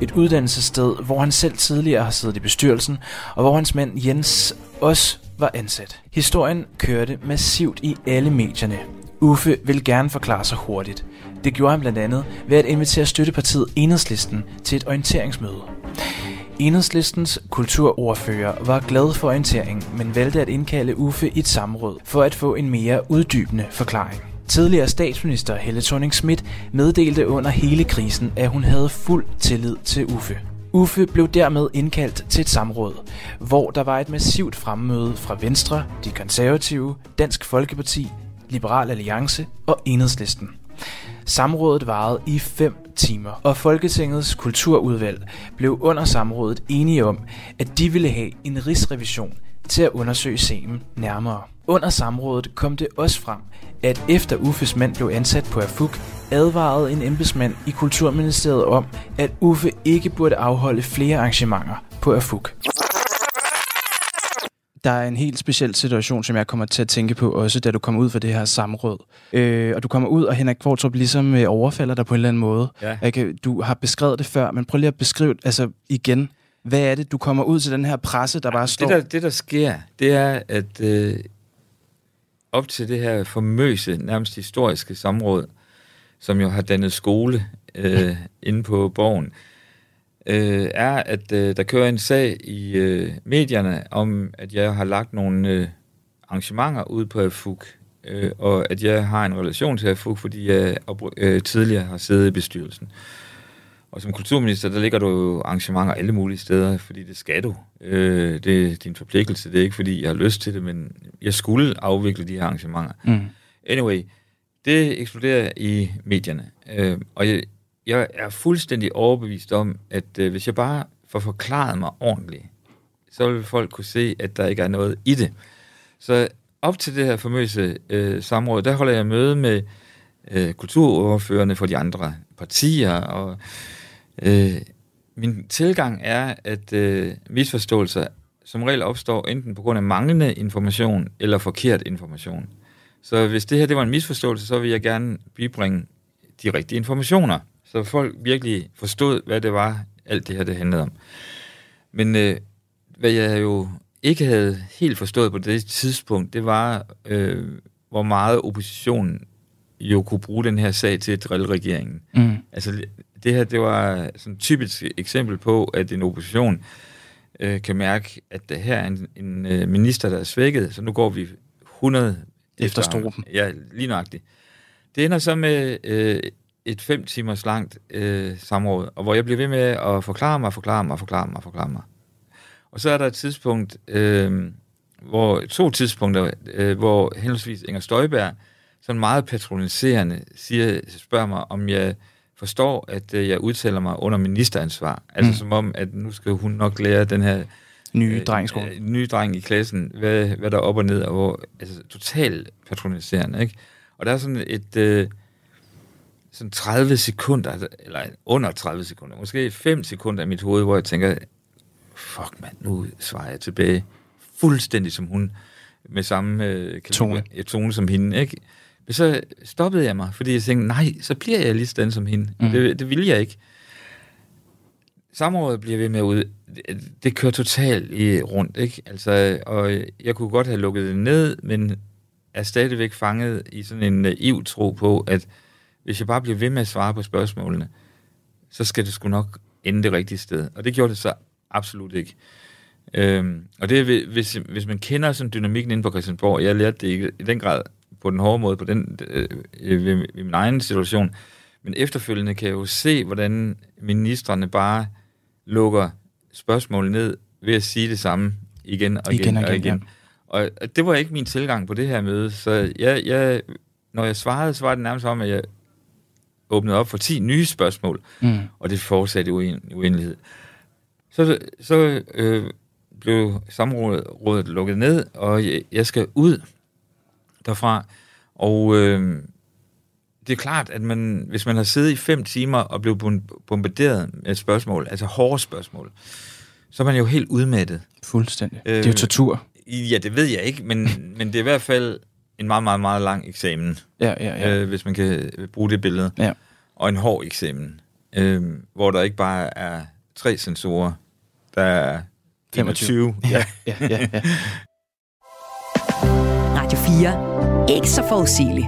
S6: Et uddannelsessted, hvor han selv tidligere har siddet i bestyrelsen, og hvor hans mand Jens også var ansat. Historien kørte massivt i alle medierne. Uffe vil gerne forklare sig hurtigt. Det gjorde han blandt andet ved at invitere støttepartiet Enhedslisten til et orienteringsmøde. Enhedslistens kulturordfører var glad for orienteringen, men valgte at indkalde Uffe i et samråd for at få en mere uddybende forklaring. Tidligere statsminister Helle thorning Schmidt meddelte under hele krisen, at hun havde fuld tillid til Uffe. Uffe blev dermed indkaldt til et samråd, hvor der var et massivt fremmøde fra Venstre, De Konservative, Dansk Folkeparti, Liberal Alliance og Enhedslisten. Samrådet varede i 5 timer, og Folketingets kulturudvalg blev under samrådet enige om, at de ville have en rigsrevision til at undersøge sagen nærmere. Under samrådet kom det også frem, at efter Uffes mand blev ansat på AFUK, advarede en embedsmand i Kulturministeriet om, at Uffe ikke burde afholde flere arrangementer på AFUK. Der er en helt speciel situation, som jeg kommer til at tænke på også, da du kommer ud for det her samråd. Øh, og du kommer ud, og Henrik Kvartrup ligesom øh, overfalder dig på en eller anden måde.
S7: Ja.
S6: Jeg kan, du har beskrevet det før, men prøv lige at beskrive altså igen. Hvad er det, du kommer ud til den her presse, der bare står...
S7: Det der, det, der sker, det er, at øh, op til det her famøse, nærmest historiske samråd, som jo har dannet skole øh, inde på borgen, øh, er, at øh, der kører en sag i øh, medierne om, at jeg har lagt nogle øh, arrangementer ud på AFUK, øh, og at jeg har en relation til AFUK, fordi jeg øh, tidligere har siddet i bestyrelsen. Og som kulturminister, der ligger du arrangementer alle mulige steder, fordi det skal du. Øh, det er din forpligtelse, det er ikke fordi, jeg har lyst til det, men jeg skulle afvikle de her arrangementer.
S6: Mm.
S7: Anyway, det eksploderer i medierne. Øh, og jeg, jeg er fuldstændig overbevist om, at øh, hvis jeg bare får forklaret mig ordentligt, så vil folk kunne se, at der ikke er noget i det. Så op til det her famøse øh, samråd, der holder jeg møde med øh, kulturoverførende for de andre partier, og øh, min tilgang er, at øh, misforståelser som regel opstår enten på grund af manglende information eller forkert information. Så hvis det her det var en misforståelse, så vil jeg gerne bibringe de rigtige informationer, så folk virkelig forstod, hvad det var, alt det her det handlede om. Men øh, hvad jeg jo ikke havde helt forstået på det tidspunkt, det var, øh, hvor meget oppositionen jo kunne bruge den her sag til at drille regeringen.
S6: Mm.
S7: Altså, det her, det var sådan et typisk eksempel på, at en opposition øh, kan mærke, at det her er en, en øh, minister, der er svækket, så nu går vi 100
S6: Efter struben.
S7: Ja, lige nøjagtigt. Det ender så med øh, et fem timers langt øh, samråd, og hvor jeg bliver ved med at forklare mig, forklare mig, forklare mig, forklare mig. Og så er der et tidspunkt, øh, hvor to tidspunkter, øh, hvor henholdsvis Inger Støjberg sådan meget patroniserende siger, spørger mig, om jeg forstår, at øh, jeg udtaler mig under ministeransvar. Altså
S6: Mm.
S7: som om, at nu skal hun nok lære den her
S6: Nye drengskole.
S7: øh, nye dreng i klassen, hvad, hvad der er op og ned, og hvor, altså totalt patroniserende, ikke? Og der er sådan et, øh, sådan 30 sekunder, eller under 30 sekunder, måske 5 sekunder i mit hoved, hvor jeg tænker, fuck mand, nu svarer jeg tilbage fuldstændig som hun, med samme øh,
S6: Tone.
S7: ja, tone som hende, ikke? Men så stoppede jeg mig, fordi jeg tænkte, nej, så bliver jeg lige sådan som hende.
S6: Mm.
S7: Mm. Det, det vil jeg ikke. Samrådet bliver ved med ud. Det, det kører totalt i rundt, ikke? Altså, og jeg kunne godt have lukket det ned, men er stadigvæk fanget i sådan en naiv tro på, at hvis jeg bare bliver ved med at svare på spørgsmålene, så skal det sgu nok ende det rigtige sted. Og det gjorde det så absolut ikke. Øhm, og det er, hvis, hvis man kender sådan dynamikken inde på Christiansborg, jeg lærte det ikke i den grad på den hårde måde, på den, øh, øh, ved, ved min egen situation, men efterfølgende kan jeg jo se, hvordan ministerne bare lukker spørgsmål ned ved at sige det samme igen og igen,
S6: Igen og
S7: og
S6: igen,
S7: igen. Og, og det var ikke min tilgang på det her møde, så jeg, jeg, når jeg svarede, så var det nærmest om, at jeg åbnede op for 10 nye spørgsmål,
S6: Mm.
S7: og det fortsatte uen- uendelighed. Så, så øh, blev samrådet lukket ned, og jeg, jeg skal ud derfra. Og øh, det er klart, at man, hvis man har siddet i fem timer og blevet bom- bombarderet med spørgsmål, altså hårde spørgsmål, så er man jo helt udmattet.
S6: Fuldstændig.
S7: Øh,
S6: det er jo tortur.
S7: Ja, det ved jeg ikke, men, men det er i hvert fald en meget, meget, meget lang eksamen,
S6: Ja, ja, ja.
S7: øh, hvis man kan bruge det billede.
S6: Ja.
S7: Og en hård eksamen, øh, hvor der ikke bare er tre sensorer, der er 25.
S6: 25. Ja, ja, ja, ja.
S5: Radio 4. Ikke så forudsigelig.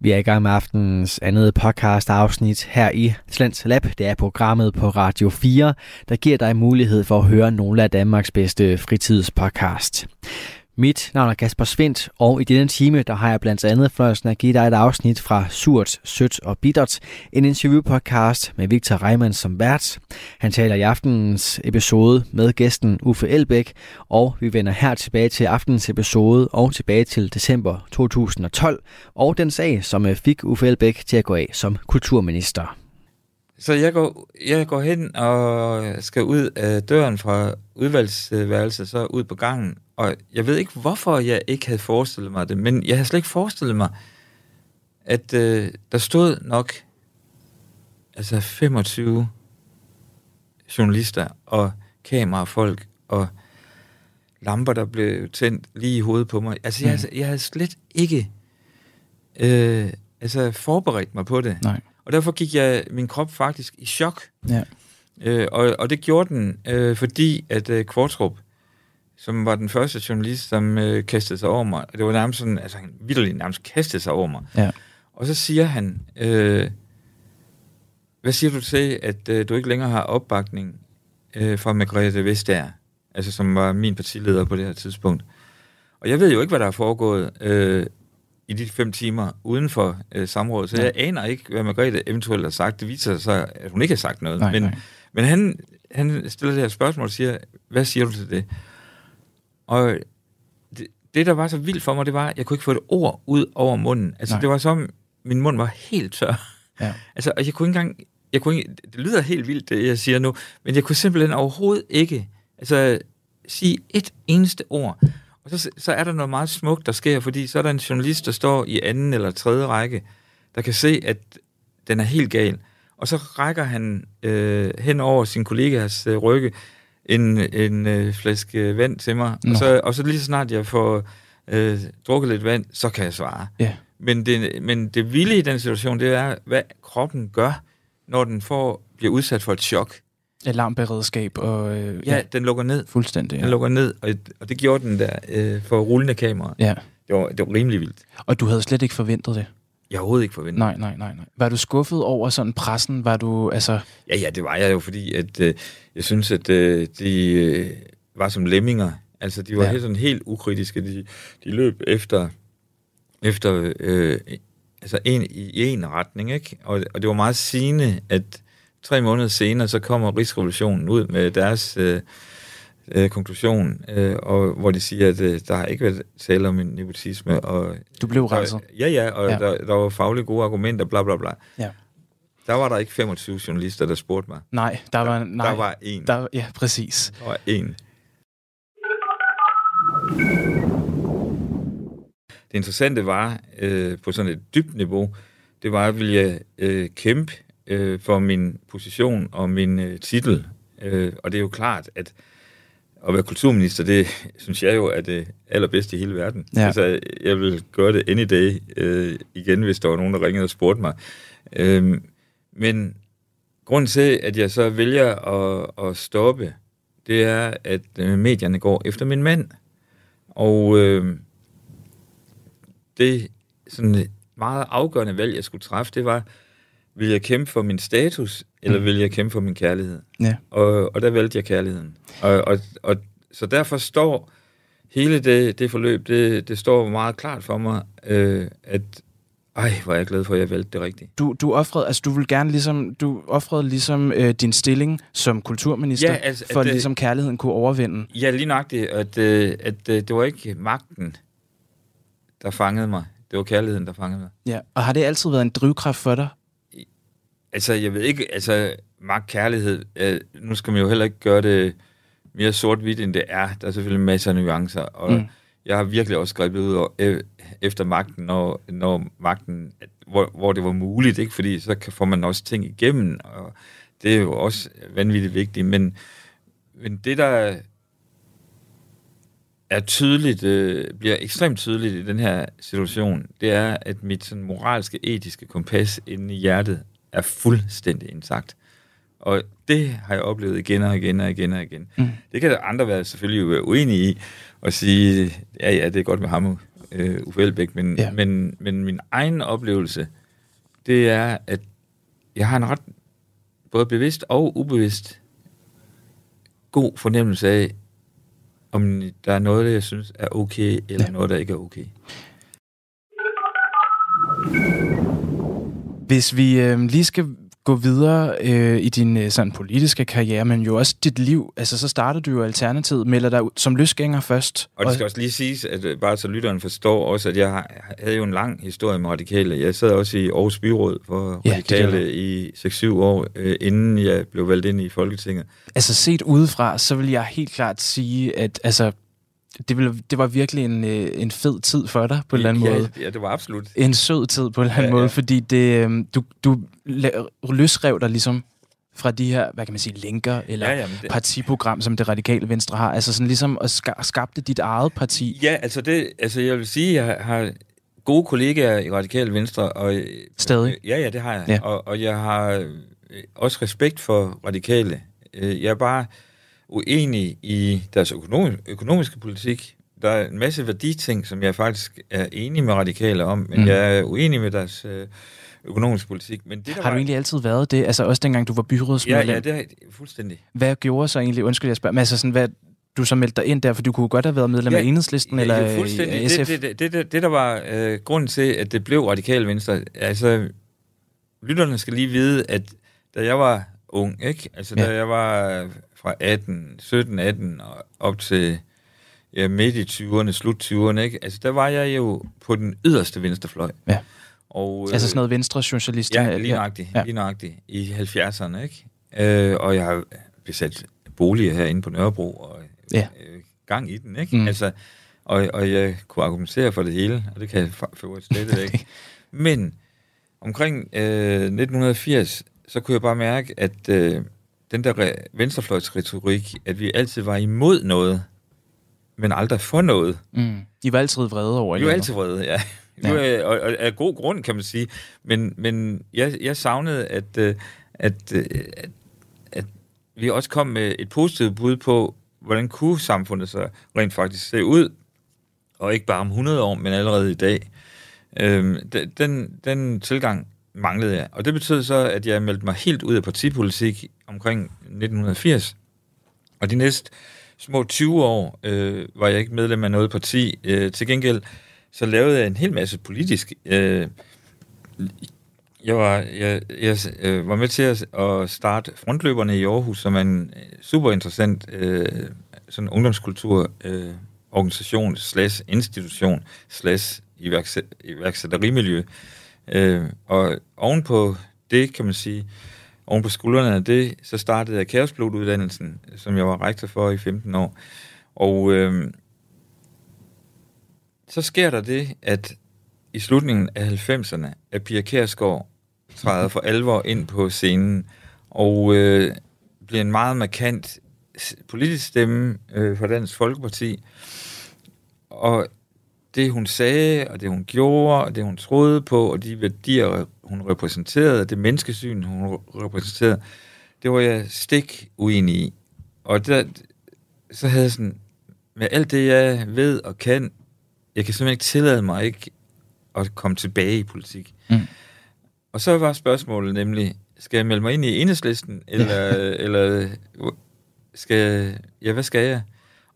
S1: Vi er i gang med aftenens andet podcast afsnit her i Slens Lab. Det er programmet på Radio 4, der giver dig mulighed for at høre nogle af Danmarks bedste fritidspodcast. Mit navn er Kasper Svendt, og i denne time der har jeg blandt andet fornøjelsen at give dig et afsnit fra Surt, Sødt og Bittert, en interviewpodcast med Victor Reimann som vært. Han taler i aftenens episode med gæsten Uffe Elbæk, og vi vender her tilbage til aftenens episode og tilbage til december 2012, og den sag, som fik Uffe Elbæk til at gå af som kulturminister.
S7: Så jeg går, jeg går hen og skal ud af døren fra udvalgsværelset, så ud på gangen. Og jeg ved ikke, hvorfor jeg ikke havde forestillet mig det, men jeg havde slet ikke forestillet mig, at øh, der stod nok altså 25 journalister og kamerafolk og lamper, der blev tændt lige i hovedet på mig. Altså, jeg, jeg havde slet ikke øh, altså, forberedt mig på det.
S6: Nej.
S7: Og derfor gik jeg min krop faktisk i chok.
S6: Ja.
S7: Øh, og, og det gjorde den, øh, fordi at øh, Kvartrup, som var den første journalist, som øh, kastede sig over mig, og det var nærmest sådan, altså han vidderligt nærmest kastede sig over mig.
S6: Ja.
S7: Og så siger han, øh, hvad siger du til, at øh, du ikke længere har opbakning øh, fra Margrethe Vestager, altså som var min partileder på det her tidspunkt. Og jeg ved jo ikke, hvad der er foregået øh, i de fem timer uden for øh, samrådet, så
S6: Ja.
S7: jeg aner ikke, hvad Margrethe eventuelt har sagt. Det viser sig, at hun ikke har sagt noget.
S6: Nej,
S7: men
S6: nej.
S7: men han, han stiller det her spørgsmål og siger, hvad siger du til det? Og det, det, der var så vildt for mig, det var, at jeg kunne ikke få et ord ud over munden. Altså,
S6: Nej.
S7: Det var som, min mund var helt tør.
S6: Ja.
S7: Altså, og jeg kunne ikke engang, jeg kunne ikke, det lyder helt vildt, det jeg siger nu, men jeg kunne simpelthen overhovedet ikke, altså, sige et eneste ord. Og så, så er der noget meget smukt, der sker, fordi så er der en journalist, der står i anden eller tredje række, der kan se, at den er helt gal. Og så rækker han øh, hen over sin kollegas øh, rygge en, en øh, flaske vand til mig.
S6: Nå.
S7: Og så, og så lige så snart jeg får øh, drukket lidt vand, så kan jeg svare.
S6: Ja.
S7: Men det, men det vilde i den situation, det er, hvad kroppen gør, når den får, bliver udsat for et chok.
S6: Alarmberedskab og... Øh,
S7: Ja, den lukker ned.
S6: fuldstændig.
S7: Den
S6: Ja.
S7: lukker ned, og, og det gjorde den der øh, for rullende kamera.
S6: ja.
S7: Det var, det var rimelig vildt.
S6: Og du havde slet ikke forventet det?
S7: Jeg overhovedet ikke forventet.
S6: Nej, nej, nej, nej. Var du skuffet over sådan pressen? Var du, altså...
S7: Ja, ja, det var jeg jo, fordi at, øh, jeg synes, at øh, de øh, var som lemminger. Altså, de var
S6: Ja.
S7: ja. helt, sådan helt ukritiske. De, de løb efter, efter øh, altså en, i en retning, ikke? Og, og det var meget sigende, at tre måneder senere, så kommer Rigsrevolutionen ud med deres øh, øh, konklusion, øh, og, hvor de siger, at øh, der har ikke været tale om en nepotisme. Og,
S6: Du blev renset.
S7: ja, ja, og
S6: Ja.
S7: ja. Der, der var faglige gode argumenter, bla bla bla.
S6: Ja.
S7: Der var der ikke 25 journalister, der spurgte mig.
S6: Nej, der var... Nej,
S7: Der var en.
S6: Der, ja, præcis.
S7: Der var en. Det interessante var, øh, på sådan et dybt niveau, det var, at ville jeg øh, kæmpe øh, for min position og min øh, titel. Øh, og det er jo klart, at at være kulturminister, det synes jeg jo er det allerbedste i hele verden.
S6: Ja.
S7: Altså, jeg vil gøre det any day øh, igen, hvis der var nogen, der ringede og spurgte mig. Øh, men grunden til, at jeg så vælger at, at stoppe, det er, at øh, medierne går efter min mand. Og øh, det sådan et meget afgørende valg, jeg skulle træffe, det var, vil jeg kæmpe for min status, eller
S6: Mm.
S7: vil jeg kæmpe for min kærlighed?
S6: Ja.
S7: Og, og der valgte jeg kærligheden. Og, og, og, så derfor står hele det, det forløb, det, det står meget klart for mig, øh, at ej, hvor er jeg glad for, at jeg valgte det rigtigt.
S6: Du, du offrede, altså du vil gerne ligesom, du offrede ligesom øh, din stilling som kulturminister,
S7: Ja, altså,
S6: for
S7: at
S6: ligesom kærligheden kunne overvinde.
S7: Ja, lige nøjagtigt, at, øh, at øh, det var ikke magten, der fangede mig. Det var kærligheden, der fangede mig.
S6: Ja. Og har det altid været en drivkraft for dig?
S7: Altså, jeg ved ikke, altså, magt, kærlighed, øh, nu skal man jo heller ikke gøre det mere sort-hvidt, end det er. Der er selvfølgelig masser af nuancer, og
S6: Mm.
S7: jeg har virkelig også grebet ud øh, efter magten, når, når magten, hvor, hvor det var muligt, ikke? fordi så kan, får man også ting igennem, og det er jo også vanvittigt vigtigt, men, men det, der er tydeligt, øh, bliver ekstremt tydeligt i den her situation, det er, at mit sådan, moralske, etiske kompas inde i hjertet er fuldstændig intakt. Og det har jeg oplevet igen og igen og igen og igen.
S6: Mm.
S7: Det kan der andre være selvfølgelig være uenige i, og sige, ja, ja, det er godt med ham, øh, Uffe Elbæk, men,
S6: Ja.
S7: ja. men, men min egen oplevelse, det er, at jeg har en ret, både bevidst og ubevidst, god fornemmelse af om der er noget, jeg synes er okay, eller ja. noget, der ikke er okay.
S6: Hvis vi øh, lige skal gå videre øh, i din øh, sådan politiske karriere, men jo også dit liv. Altså, så startede du jo Alternativet, melder dig ud som løsgænger først.
S7: Og det skal også lige siges, at øh, bare så lytteren forstår også, at jeg havde jo en lang historie med radikale. Jeg sad også i Aarhus Byråd for
S6: Ja, det
S7: radikale i 6-7 år, øh, inden jeg blev valgt ind i Folketinget.
S6: Altså, set udefra, så vil jeg helt klart sige, at altså, det, ville, det var virkelig en, øh, en fed tid for dig, på en eller anden
S7: ja,
S6: måde.
S7: Ja, det var absolut.
S6: En sød tid, på en eller anden
S7: Ja,
S6: måde,
S7: ja.
S6: fordi det, øh, du, du løsrev dig ligesom fra de her, hvad kan man sige, linker eller
S7: Ja,
S6: ja,
S7: jamen, det-
S6: partiprogram, som det radikale venstre har. Altså sådan ligesom at ska- skabte dit eget parti.
S7: Ja, altså, det, altså jeg vil sige, at jeg har gode kollegaer i Radikale Venstre. Og, øh,
S6: Stadig?
S7: Ja, ja, det har jeg.
S6: Ja.
S7: Og, og jeg har øh, også respekt for radikale. Øh, Jeg er bare uenig i deres økonom, økonomiske politik. Der er en masse værditing, som jeg faktisk er enig med radikale om, men
S6: Mm.
S7: jeg er uenig med deres øh, økonomiske politik. Men det, der
S6: Har du
S7: var,
S6: egentlig altid været det? Altså også dengang du var byrådsmedlem?
S7: Ja, ja, det er fuldstændig.
S6: Hvad gjorde så egentlig, undskyld jeg spørger, men altså sådan, hvad, du så meldte dig ind der, for du kunne godt have været medlem
S7: Ja,
S6: af Enhedslisten eller
S7: ja,
S6: øh,
S7: fuldstændig.
S6: SF?
S7: Det, det, det, det, det, der var øh, grunden til, at det blev radikal venstre, altså, lytterne skal lige vide, at da jeg var ung, ikke? Altså,
S6: Ja.
S7: da jeg var øh, fra 18, 17, 18 og op til ja, midt i 20'erne, slut 20'erne, ikke? Altså, der var jeg jo på den yderste venstrefløj.
S6: Ja.
S7: Og,
S6: Altså sådan noget venstre socialisterne?
S7: Ja, lige nøjagtigt,
S6: Ja.
S7: lige nøjagtigt. I 70'erne, ikke? Øh, og jeg har besat boliger herinde på Nørrebro, og
S6: Ja.
S7: øh, gang i den, ikke?
S6: Mm.
S7: Altså, og, og jeg kunne argumentere for det hele, og det kan jeg for øvrigt slet ikke. Men omkring øh, 1980, så kunne jeg bare mærke, at øh, den der re- venstrefløjsretorik, at vi altid var imod noget, men aldrig for noget.
S6: Mm. De var altid vrede over
S7: Vi var
S6: eller
S7: altid vrede, ja.
S6: Ja.
S7: ja. Og, og af god grund, kan man sige. Men, men jeg, jeg savnede, at, øh, at, øh, at, at vi også kom med et positivt bud på, hvordan kunne samfundet så rent faktisk se ud, og ikke bare om 100 år, men allerede i dag. Øhm, de- den, den tilgang manglede jeg. Og det betød så, at jeg meldte mig helt ud af partipolitik omkring 1980. Og de næste små 20 år øh, var jeg ikke medlem af noget parti. Øh, til gengæld så lavede jeg en hel masse politisk. Øh, jeg var, jeg, jeg øh, var med til at, at starte Frontløberne i Aarhus, som er en øh, super interessant øh, sådan ungdomskultur øh, organisation slash institution slash iværksæt, iværksætterimiljø. Øh, og ovenpå det, kan man sige, oven på skuldrene af det, så startede jeg Kaospilot-uddannelsen, som jeg var rektor for i 15 år. Og øh, så sker der det, at i slutningen af 90'erne, at Pia Kærsgaard træder for alvor ind på scenen, og øh, bliver en meget markant politisk stemme øh, for Dansk Folkeparti. Og det, hun sagde, og det, hun gjorde, og det, hun troede på, og de værdier, hun repræsenterede, det menneskesyn, hun repræsenterede, det var jeg stik uenig i. Og der, så havde jeg sådan, med alt det, jeg ved og kan, jeg kan simpelthen ikke tillade mig ikke at komme tilbage i politik.
S6: Mm.
S7: Og så var spørgsmålet nemlig, skal jeg melde mig ind i enhedslisten, eller, eller skal, ja, hvad skal jeg?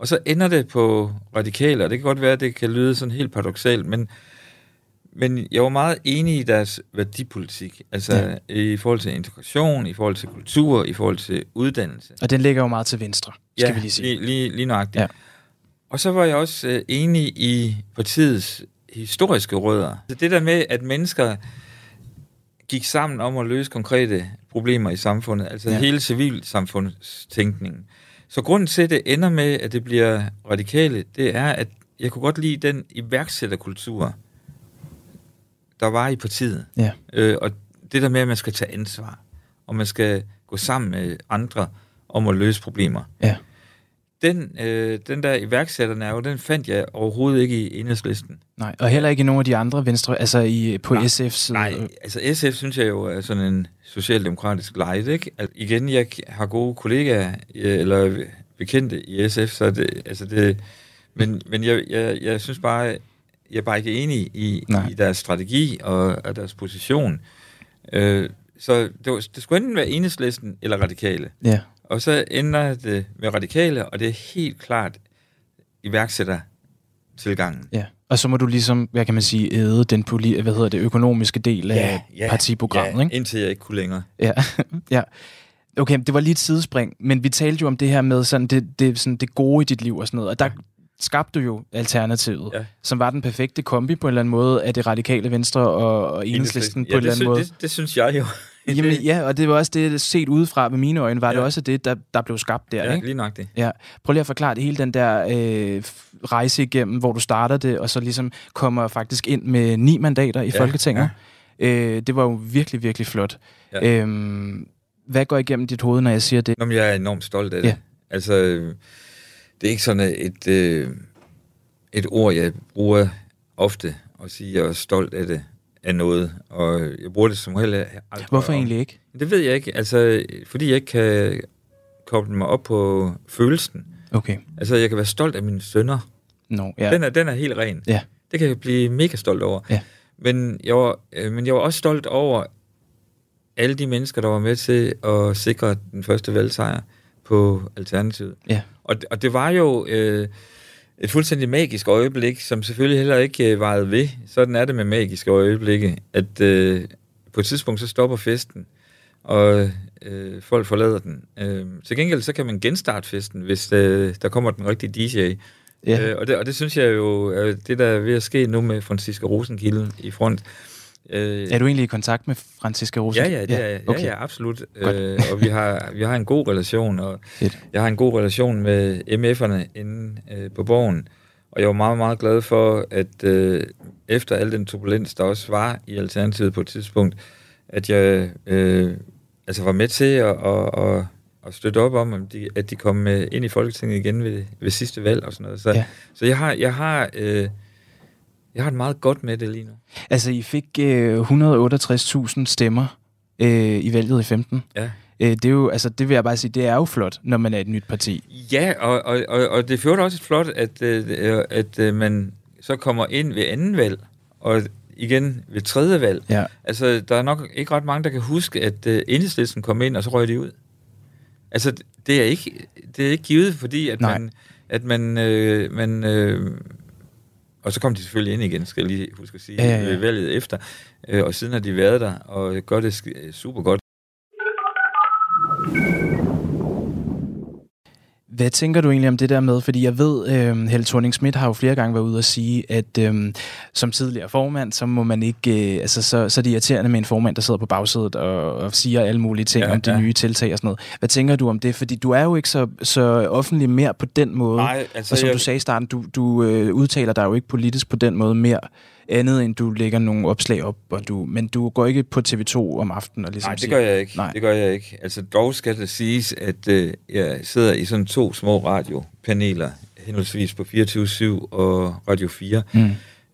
S7: Og så ender det på radikaler. Det kan godt være, at det kan lyde sådan helt paradoxalt, men, men jeg var meget enig i deres værdipolitik. Altså
S6: Ja.
S7: i forhold til integration, i forhold til kultur, i forhold til uddannelse.
S6: Og den ligger jo meget til venstre, skal
S7: ja,
S6: vi lige sige.
S7: Lige, lige, lige nøjagtigt.
S6: Ja.
S7: Og så var jeg også øh, enig i partiets historiske rødder. Så det der med, at mennesker gik sammen om at løse konkrete problemer i samfundet, altså
S6: ja.
S7: hele civilsamfundstænkningen. Så grunden til, at det ender med, at det bliver radikale, det er, at jeg kunne godt lide den iværksætterkultur, der var i partiet.
S6: Ja.
S7: Øh, og det der med, at man skal tage ansvar, og man skal gå sammen med andre om at løse problemer.
S6: Ja.
S7: Den, øh, den der iværksætternerve, den fandt jeg overhovedet ikke i enhedslisten.
S6: Nej, og heller ikke i nogen af de andre venstre, altså i, på
S7: Nej,
S6: SF's side.
S7: Nej, altså SF synes jeg jo er sådan en socialdemokratisk light, ikke? Altså, igen, jeg har gode kollegaer, øh, eller bekendte i SF, så det, altså det, men, men jeg, jeg, jeg synes bare, jeg er bare ikke enig i,
S6: Nej.
S7: i deres strategi og, og deres position. Øh, så det, var, det skulle enten være enhedslisten eller radikale.
S6: Ja.
S7: Og så ender det med radikale, og det er helt klart iværksætter tilgangen.
S6: Ja. Og så må du ligesom, hvad kan man sige, æde den poli- hvad hedder det, økonomiske del af partiprogrammet,
S7: ja,
S6: ikke?
S7: indtil jeg ikke kunne længere.
S6: Ja, ja. Okay, det var lige et sidespring, men vi talte jo om det her med sådan det, det, sådan det gode i dit liv og sådan noget, og der skabte du jo Alternativet,
S7: Ja.
S6: som var den perfekte kombi på en eller anden måde af det radikale venstre og, og enhedslisten på
S7: ja,
S6: en eller anden måde.
S7: Det, det synes jeg jo.
S6: Jamen, ja, og det var også det, set udefra med mine øjne, var ja. det
S7: Ja.
S6: også det, der, der blev skabt der,
S7: ja,
S6: ikke?
S7: lige nok det.
S6: Ja, prøv lige at forklare det hele den der øh, rejse igennem, hvor du starter det, og så ligesom kommer faktisk ind med ni mandater i
S7: Ja,
S6: Folketinget. Øh, det var jo virkelig, virkelig flot.
S7: Ja.
S6: Øhm, hvad går igennem dit hoved, når jeg siger det?
S7: Nå, men jeg er enormt stolt af det.
S6: Ja.
S7: Altså, øh, det er ikke sådan et, øh, et ord, jeg bruger ofte, at sige, at jeg er stolt af det, af noget. Og jeg bruger det som heller aldrig.
S6: Hvorfor egentlig ikke?
S7: Det ved jeg ikke. Altså, fordi jeg ikke kan koble mig op på følelsen.
S6: Okay.
S7: Altså, jeg kan være stolt af mine sønner.
S6: No,
S7: ja. Den, er, den er helt ren.
S6: Ja.
S7: Det kan jeg blive mega stolt over.
S6: Ja.
S7: Men, jeg var, øh, men jeg var også stolt over alle de mennesker, der var med til at sikre den første valgsejr på Alternativet.
S6: Ja.
S7: Og, og det var jo øh, et fuldstændig magisk øjeblik, som selvfølgelig heller ikke øh, varede ved. Sådan er det med magiske øjeblikke, at øh, på et tidspunkt så stopper festen, og øh, folk forlader den. Øh, til gengæld så kan man genstarte festen, hvis øh, der kommer den rigtige DJ.
S6: Ja.
S7: Øh, og, det, og det synes jeg jo, er det der er ved at ske nu med Franziska Rosenkilde i front. Øh,
S6: Er du egentlig i kontakt med Franziska Rosen?
S7: Ja, ja, det er, ja,
S6: okay.
S7: ja, absolut.
S6: Godt.
S7: Øh, og vi har, vi har en god relation, og
S6: Fedt.
S7: jeg har en god relation med MF'erne inde øh, på borgen. Og jeg var meget, meget glad for, at øh, efter al den turbulens, der også var i Alternativet på et tidspunkt, at jeg øh, altså var med til at, at, at, at støtte op om, at de, at de kom med ind i Folketinget igen ved, ved sidste valg og sådan noget. Så,
S6: Ja.
S7: ja. så jeg har, jeg har, øh, jeg har det meget godt med det lige nu.
S6: Altså, I fik øh, 168.000 stemmer øh, i valget i 15.
S7: Ja.
S6: Øh, det er jo, altså, det vil jeg bare sige, det er jo flot, når man er et nyt parti.
S7: Ja, og, og, og, og det fører også flot, at, øh, at øh, man så kommer ind ved anden valg, og igen ved tredje valg.
S6: Ja.
S7: Altså, der er nok ikke ret mange, der kan huske, at øh, enhedslisten kom ind, og så røg de ud. Altså, det er ikke, det er ikke givet, fordi at
S6: Nej.
S7: man... At man, øh, man øh, og så kom de selvfølgelig ind igen, skal jeg lige huske at sige,
S6: Ja, ja, ja.
S7: valget efter. Øh, og siden har de været der, og gør det super godt.
S6: Hvad tænker du egentlig om det der med, fordi jeg ved, øh, Helle thorning Schmidt har jo flere gange været ude og sige, at øh, som tidligere formand, så må man ikke, øh, altså så, så er det irriterende med en formand, der sidder på bagsædet og, og siger alle mulige ting ja, om de
S7: ja.
S6: nye tiltag og sådan noget. Hvad tænker du om det? Fordi du er jo ikke så, så offentlig mere på den måde.
S7: Nej, altså,
S6: og som
S7: jeg-
S6: du sagde i starten, du, du øh, udtaler dig jo ikke politisk på den måde mere, andet end du lægger nogle opslag op, og du, men du går ikke på TV2 om aftenen og ligesom
S7: Nej, det
S6: siger-
S7: gør jeg ikke.
S6: Nej.
S7: Det gør jeg ikke. Altså dog skal det siges, at øh, jeg sidder i sådan to små radiopaneler, henholdsvis på 24-7 og Radio 4,
S6: Mm.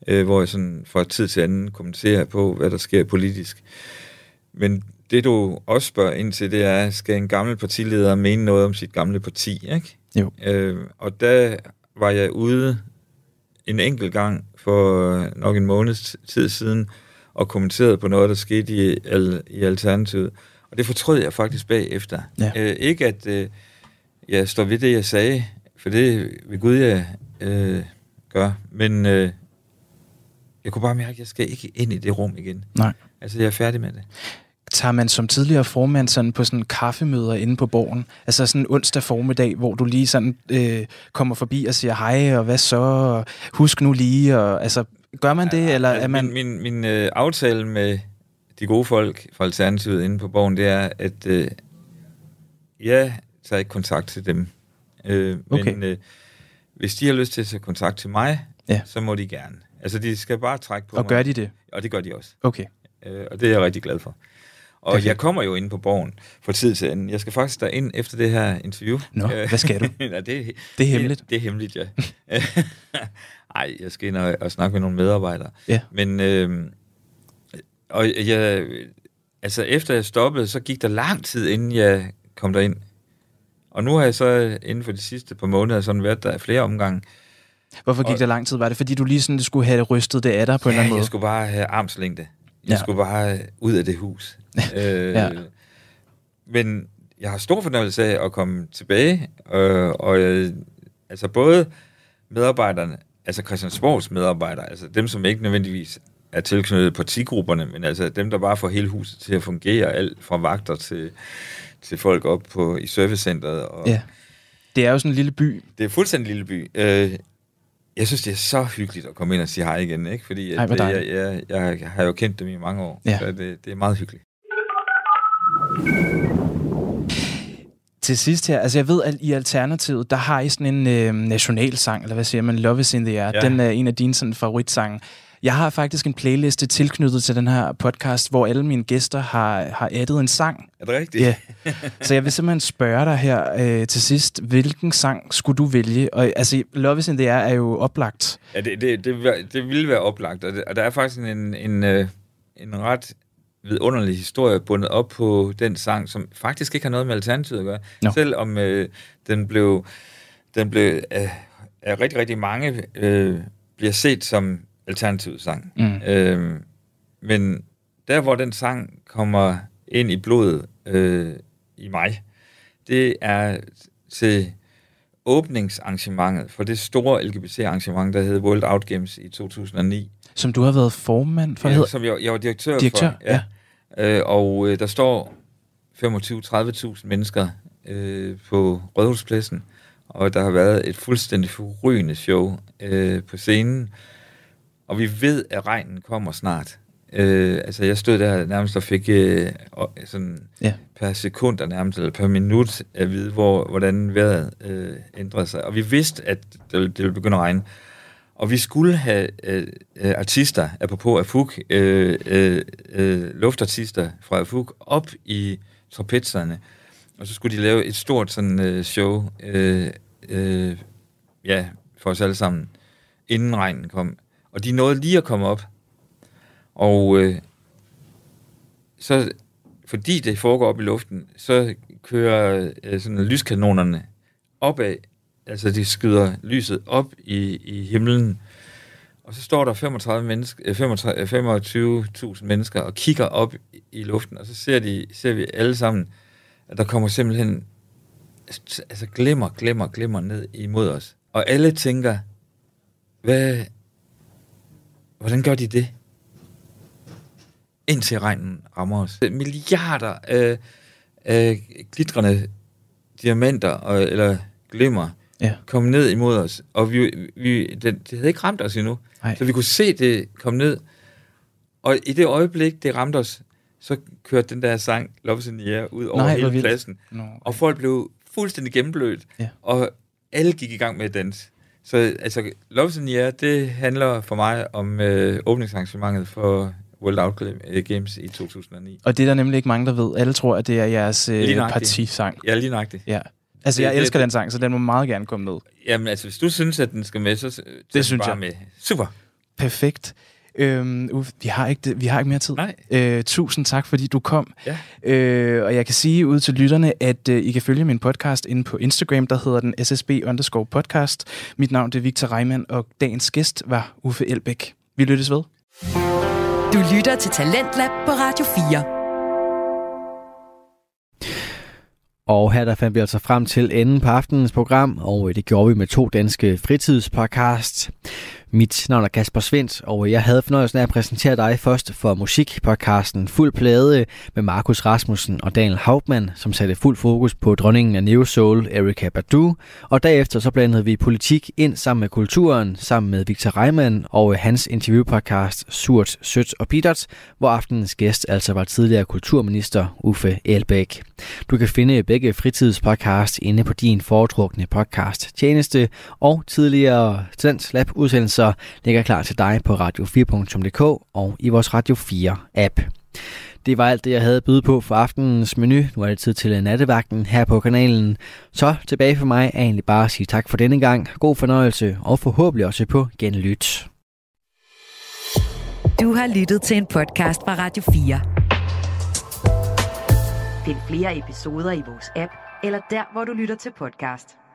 S7: øh, hvor jeg sådan fra tid til anden kommenterer på, hvad der sker politisk. Men det du også spørger ind til, det er, skal en gammel partileder mene noget om sit gamle parti, ikke?
S6: Jo.
S7: Øh, og der var jeg ude en enkelt gang for øh, nok en måneds tid siden og kommenterede på noget, der skete i, i Alternativet. Og det fortrød jeg faktisk bagefter.
S6: Ja.
S7: Øh, ikke at øh, jeg står ved det, jeg sagde, for det vil Gud, jeg øh, gør. Men øh, jeg kunne bare mærke, at jeg skal ikke ind i det rum igen.
S6: Nej.
S7: Altså, jeg er færdig med det.
S6: Tager man som tidligere formand sådan på sådan kaffemøder inde på borgen? Altså sådan en onsdag formiddag, hvor du lige sådan øh, kommer forbi og siger hej, og hvad så? Og husk nu lige, og altså, gør man det, eller er man...
S7: Min, min, min øh, aftale med de gode folk fra Alternativet inde på borgen, det er, at øh, jeg tager ikke kontakt til dem. Øh,
S6: Okay.
S7: Men øh, hvis de har lyst til at tage kontakt til mig,
S6: Ja.
S7: så må de gerne. Altså, de skal bare trække på
S6: Og
S7: mig.
S6: gør de det?
S7: Og det gør de også.
S6: Okay.
S7: Øh, og det er jeg rigtig glad for. Og
S6: Perfekt.
S7: jeg kommer jo ind på borgen for tid til anden. Jeg skal faktisk derind efter det her interview.
S6: Nå,
S7: Øh,
S6: hvad skal du?
S7: Nej, det,
S6: Det er hemmeligt.
S7: Det, det er hemmeligt, ja. Ej, jeg skal ind og, og snakke med nogle medarbejdere.
S6: Ja.
S7: Men, øh, og jeg, altså efter jeg stoppede, så gik der lang tid, inden jeg kom derind. Og nu har jeg så inden for de sidste par måneder sådan været der flere omgange.
S6: Hvorfor gik
S7: Og-
S6: der lang tid? Var det, fordi du lige sådan skulle have rystet det af dig på en eller anden
S7: jeg
S6: måde?
S7: skulle bare have armslængde. Jeg
S6: Ja.
S7: skulle bare ud af det hus. øh,
S6: Ja.
S7: Men jeg har stor fornøjelse af at komme tilbage, øh, og jeg, altså både medarbejderne, altså Christiansborgs medarbejdere, altså dem, som ikke nødvendigvis er tilknyttet partigrupperne, men altså dem, der bare får hele huset til at fungere, alt fra vagter til, til folk op på, i servicecenteret. Og
S6: Ja. Det er jo sådan en lille by.
S7: Det er fuldstændig en lille by. Øh, jeg synes, det er så hyggeligt at komme ind og sige hej igen, ikke? Fordi
S6: Ej,
S7: at,
S6: hvor
S7: det, jeg,
S6: dejligt.
S7: jeg, jeg har jo kendt dem i mange år,
S6: Ja.
S7: så det, det er meget hyggeligt.
S6: Til sidst her, altså jeg ved, at i Alternativet, der har I sådan en øh, nationalsang, eller hvad siger man, Love is in the air.
S7: Ja.
S6: Den er en af dine sådan, favoritsange. Jeg har faktisk en playliste tilknyttet til den her podcast, hvor alle mine gæster har, har addet en sang.
S7: Er det rigtigt?
S6: Ja. Så jeg vil simpelthen spørge dig her øh, til sidst, hvilken sang skulle du vælge? Og altså, Love is in the air er jo oplagt.
S7: Ja, det, det, det, det ville være oplagt, og, det, og der er faktisk en, en, øh, en ret vidunderlig historie bundet op på den sang, som faktisk ikke har noget med Alternativet at gøre.
S6: Nå.
S7: Selvom øh, den blev, den blev af, af rigtig, rigtig mange øh, bliver set som Alternativets sang.
S6: Mm.
S7: Øh, men der, hvor den sang kommer ind i blodet øh, i mig, det er til åbningsarrangementet for det store LGBT-arrangement, der hed World Out Games i 2009.
S6: Som du har været formand for,
S7: Ja, som jeg, jeg var direktør,
S6: Direktør,
S7: for. Ja. Øh, og øh, der står 25-30.000 mennesker øh, på Rådhuspladsen, og der har været et fuldstændig forrygende show øh, på scenen. Og vi ved, at regnen kommer snart. Øh, altså, jeg stod der nærmest og fik øh, sådan
S6: Ja.
S7: per sekund og nærmest, eller per minut at vide, hvor, hvordan vejret øh, ændrede sig. Og vi vidste, at det, ville- det ville begynde at regne. Og vi skulle have øh, øh, artister, apropos Afuk, øh, øh, øh, luftartister fra Afuk, op i trapezerne. Og så skulle de lave et stort sådan øh, show, øh, øh, ja, for os alle sammen, inden regnen kom. Og de nåede lige at komme op. Og øh, så, fordi det foregår op i luften, så kører øh, sådan lyskanonerne opad. Altså, de skyder lyset op i, i himlen. Og så står der 35 mennesker, 35 25.000 mennesker og kigger op i, i luften, og så ser, de, ser vi alle sammen, at der kommer simpelthen altså glimmer, glimmer, glimmer ned imod os. Og alle tænker, hvad, hvordan gør de det? Indtil regnen rammer os. Milliarder af, af glitrende diamanter, og, eller glimmer,
S6: Ja.
S7: kom ned imod os. Og vi, vi, det, det havde ikke ramt os endnu.
S6: Nej.
S7: Så vi kunne se det komme ned. Og i det øjeblik, det ramte os, så kørte den der sang, Love is in the Air, ud over
S6: Nej,
S7: hele pladsen.
S6: Nå,
S7: Og folk blev fuldstændig gennemblødt.
S6: Ja.
S7: Og alle gik i gang med at danse. Så altså, Love is in the Air, det handler for mig om øh, åbningsarrangementet for World Out Games i 2009.
S6: Og det er der nemlig ikke mange, der ved. Alle tror, at det er jeres øh, partisang.
S7: Ja, lige nøjagtigt.
S6: Ja. Altså,
S7: Det-
S6: jeg
S7: det-
S6: elsker
S7: det-
S6: den sang, så den må meget gerne komme med.
S7: Jamen altså, hvis du synes, at den skal med, så den
S6: synes
S7: bare
S6: jeg.
S7: med. Super.
S6: Perfekt. Øhm, Uffe, vi, har ikke, det- vi har ikke mere tid.
S7: Nej.
S6: Øh, tusind tak, fordi du kom.
S7: Ja.
S6: Øh, og jeg kan sige ud til lytterne, at øh, I kan følge min podcast inde på Instagram, der hedder den ssb underscore podcast. Mit navn er Victor Reimann, og dagens gæst var Uffe Elbæk. Vi lyttes ved.
S5: Du lytter til Talentlab på Radio 4.
S1: Og her der fandt vi altså frem til enden på aftenens program, og det gjorde vi med to danske fritidspodcasts. Mit navn er Kasper Svendt, og jeg havde fornøjelsen af at præsentere dig først for musikpodcasten Fuld Plade med Markus Rasmussen og Daniel Hauptmann, som satte fuld fokus på dronningen af Neo Soul, Erika Badu. Og derefter så blandede vi politik ind sammen med kulturen, sammen med Victor Reimann og hans interviewpodcast Surt, Sødt og Bittert, hvor aftenens gæst altså var tidligere kulturminister Uffe Elbæk. Du kan finde begge fritidspodcast inde på din foretrukne podcast tjeneste, og tidligere Talent Lab udsendelser ligger klar til dig på radio4.dk og i vores Radio 4 app. Det var alt det, jeg havde at byde på for aftenens menu. Nu er det tid til nattevagten her på kanalen. Så tilbage for mig er egentlig bare at sige tak for denne gang. God fornøjelse og forhåbentlig også på genlyt.
S5: Du har lyttet til en podcast fra Radio 4.
S8: Find flere episoder i vores app, eller der, hvor du lytter til podcast.